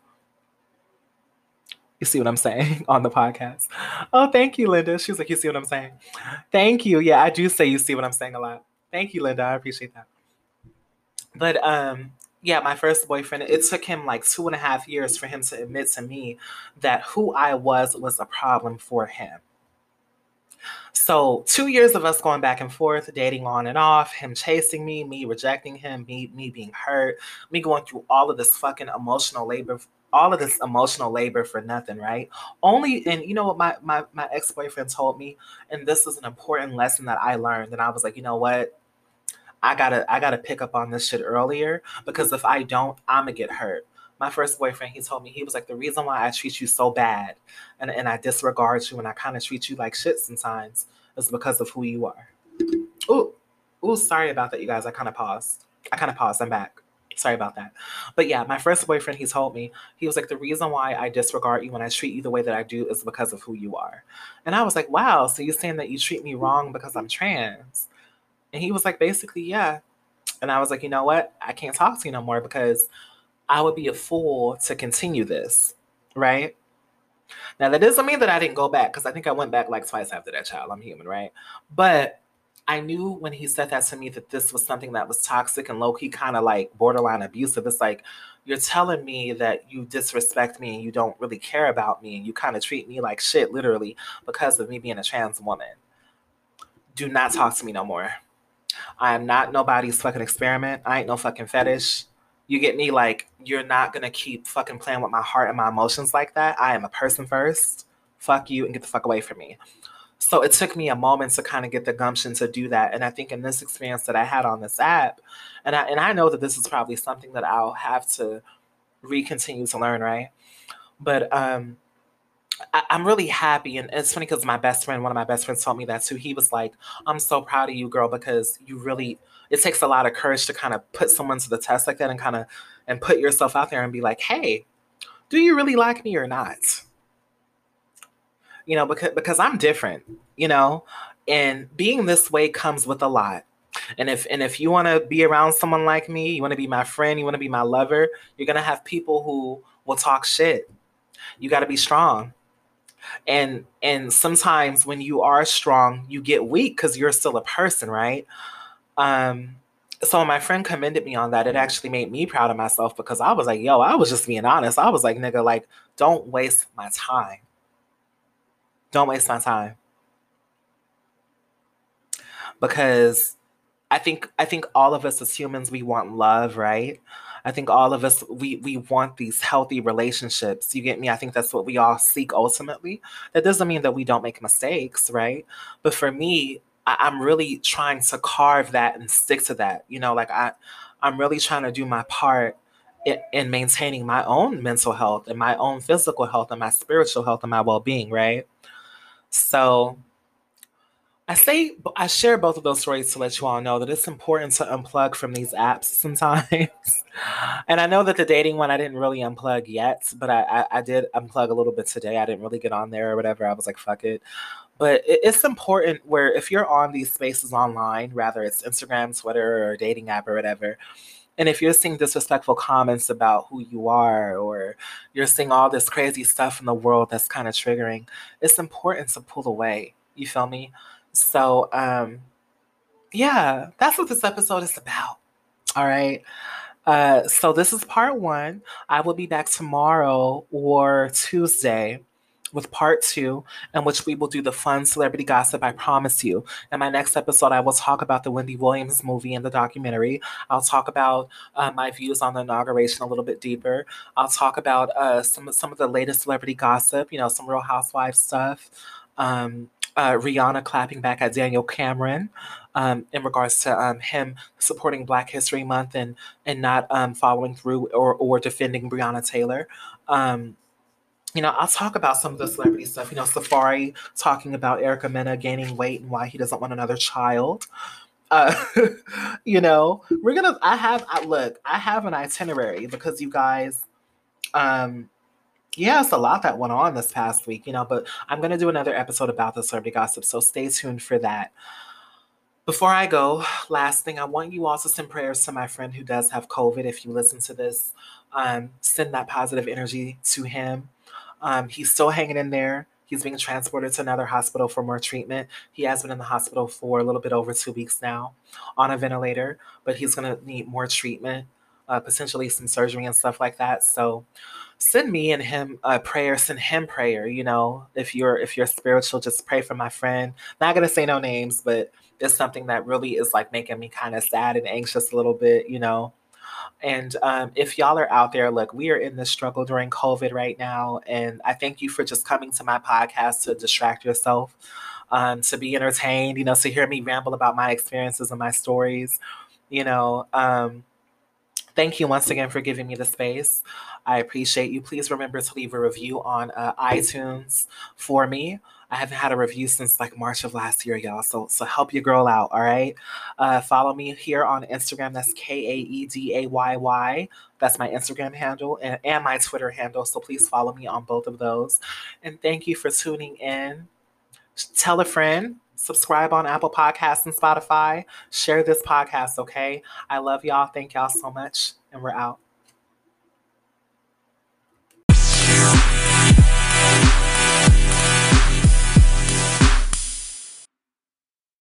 You see what I'm saying on the podcast? Oh, thank you, Linda. She was like, You see what I'm saying? Thank you. Yeah, I do say you see what I'm saying a lot. Thank you, Linda. I appreciate that. But um, yeah, my first boyfriend, it took him like two and a half years for him to admit to me that who I was was a problem for him. So, two years of us going back and forth, dating on and off, him chasing me, me rejecting him, me, me being hurt, me going through all of this fucking emotional labor, all of this emotional labor for nothing, right? Only, and you know what my, my, my ex boyfriend told me, and this is an important lesson that I learned, and I was like, you know what? I gotta I gotta pick up on this shit earlier because if I don't, I'ma get hurt. My first boyfriend, he told me he was like the reason why I treat you so bad and, and I disregard you and I kind of treat you like shit sometimes is because of who you are. Ooh, ooh, sorry about that, you guys. I kind of paused. I kind of paused. I'm back. Sorry about that. But yeah, my first boyfriend, he told me, he was like, the reason why I disregard you and I treat you the way that I do is because of who you are. And I was like, wow, so you're saying that you treat me wrong because I'm trans? And he was like, basically, yeah. And I was like, you know what? I can't talk to you no more because I would be a fool to continue this. Right. Now, that doesn't mean that I didn't go back because I think I went back like twice after that child. I'm human, right? But I knew when he said that to me that this was something that was toxic and low key, kind of like borderline abusive. It's like, you're telling me that you disrespect me and you don't really care about me and you kind of treat me like shit, literally, because of me being a trans woman. Do not talk to me no more. I am not nobody's fucking experiment. I ain't no fucking fetish. You get me? Like, you're not gonna keep fucking playing with my heart and my emotions like that. I am a person first. Fuck you and get the fuck away from me. So it took me a moment to kind of get the gumption to do that. And I think in this experience that I had on this app, and I and I know that this is probably something that I'll have to re-continue to learn, right? But um I, am really happy. And it's funny because my best friend, one of my best friends told me that too. He was like, I'm so proud of you, girl, because you really, it takes a lot of courage to kind of put someone to the test like that and kind of, and put yourself out there and be like, hey, do you really like me or not? You know, because, because I'm different, you know, and being this way comes with a lot. And if and if you want to be around someone like me, you want to be my friend, you want to be my lover, you're gonna have people who will talk shit. You got to be strong and and sometimes when you are strong you get weak because you're still a person right? Um so my friend commended me on that. It actually made me proud of myself because i was like yo i was just being honest. I was like nigga like don't waste my time. Don't waste my time. Because i think i think all of us as humans we want love right I think all of us we we want these healthy relationships. You get me? I think that's what we all seek ultimately. That doesn't mean that we don't make mistakes, right? But for me, I, I'm really trying to carve that and stick to that. You know, like I I'm really trying to do my part in, in maintaining my own mental health and my own physical health and my spiritual health and my well-being, right? So I say I share both of those stories to let you all know that it's important to unplug from these apps sometimes. and I know that the dating one I didn't really unplug yet, but I, I, I did unplug a little bit today. I didn't really get on there or whatever. I was like, fuck it. But it, it's important where if you're on these spaces online, rather it's Instagram, Twitter, or dating app or whatever, and if you're seeing disrespectful comments about who you are, or you're seeing all this crazy stuff in the world that's kind of triggering, it's important to pull away. You feel me? So, um, yeah, that's what this episode is about. All right. Uh, so this is part one. I will be back tomorrow or Tuesday with part two, in which we will do the fun celebrity gossip. I promise you. In my next episode, I will talk about the Wendy Williams movie and the documentary. I'll talk about uh, my views on the inauguration a little bit deeper. I'll talk about uh, some some of the latest celebrity gossip. You know, some Real Housewives stuff. Um, uh, Rihanna clapping back at Daniel Cameron um, in regards to um, him supporting Black History Month and and not um, following through or or defending Breonna Taylor. Um, you know, I'll talk about some of the celebrity stuff. You know, Safaree talking about Erica Mena gaining weight and why he doesn't want another child. Uh, you know, we're gonna. I have. I look. I have an itinerary because you guys. Um, yeah, it's a lot that went on this past week, you know, but I'm going to do another episode about the celebrity gossip, so stay tuned for that. Before I go, last thing, I want you all to send prayers to my friend who does have COVID. If you listen to this, um, send that positive energy to him. Um, he's still hanging in there. He's being transported to another hospital for more treatment. He has been in the hospital for a little bit over two weeks now on a ventilator, but he's going to need more treatment, uh, potentially some surgery and stuff like that. So, send me and him a prayer send him prayer you know if you're if you're spiritual just pray for my friend. Not gonna say no names but it's something that really is like making me kind of sad and anxious a little bit you know. And um, if y'all are out there look we are in this struggle during covid right now and i thank you for just coming to my podcast to distract yourself um, to be entertained you know to hear me ramble about my experiences and my stories you know um, thank you once again for giving me the space I appreciate you. Please remember to leave a review on uh, iTunes for me. I haven't had a review since like March of last year, y'all. So so help your girl out, all right? Uh, follow me here on Instagram. That's K A E D A Y Y. That's my Instagram handle and, and my Twitter handle. So please follow me on both of those. And thank you for tuning in. Tell a friend. Subscribe on Apple Podcasts and Spotify. Share this podcast, okay? I love y'all. Thank y'all so much. And we're out.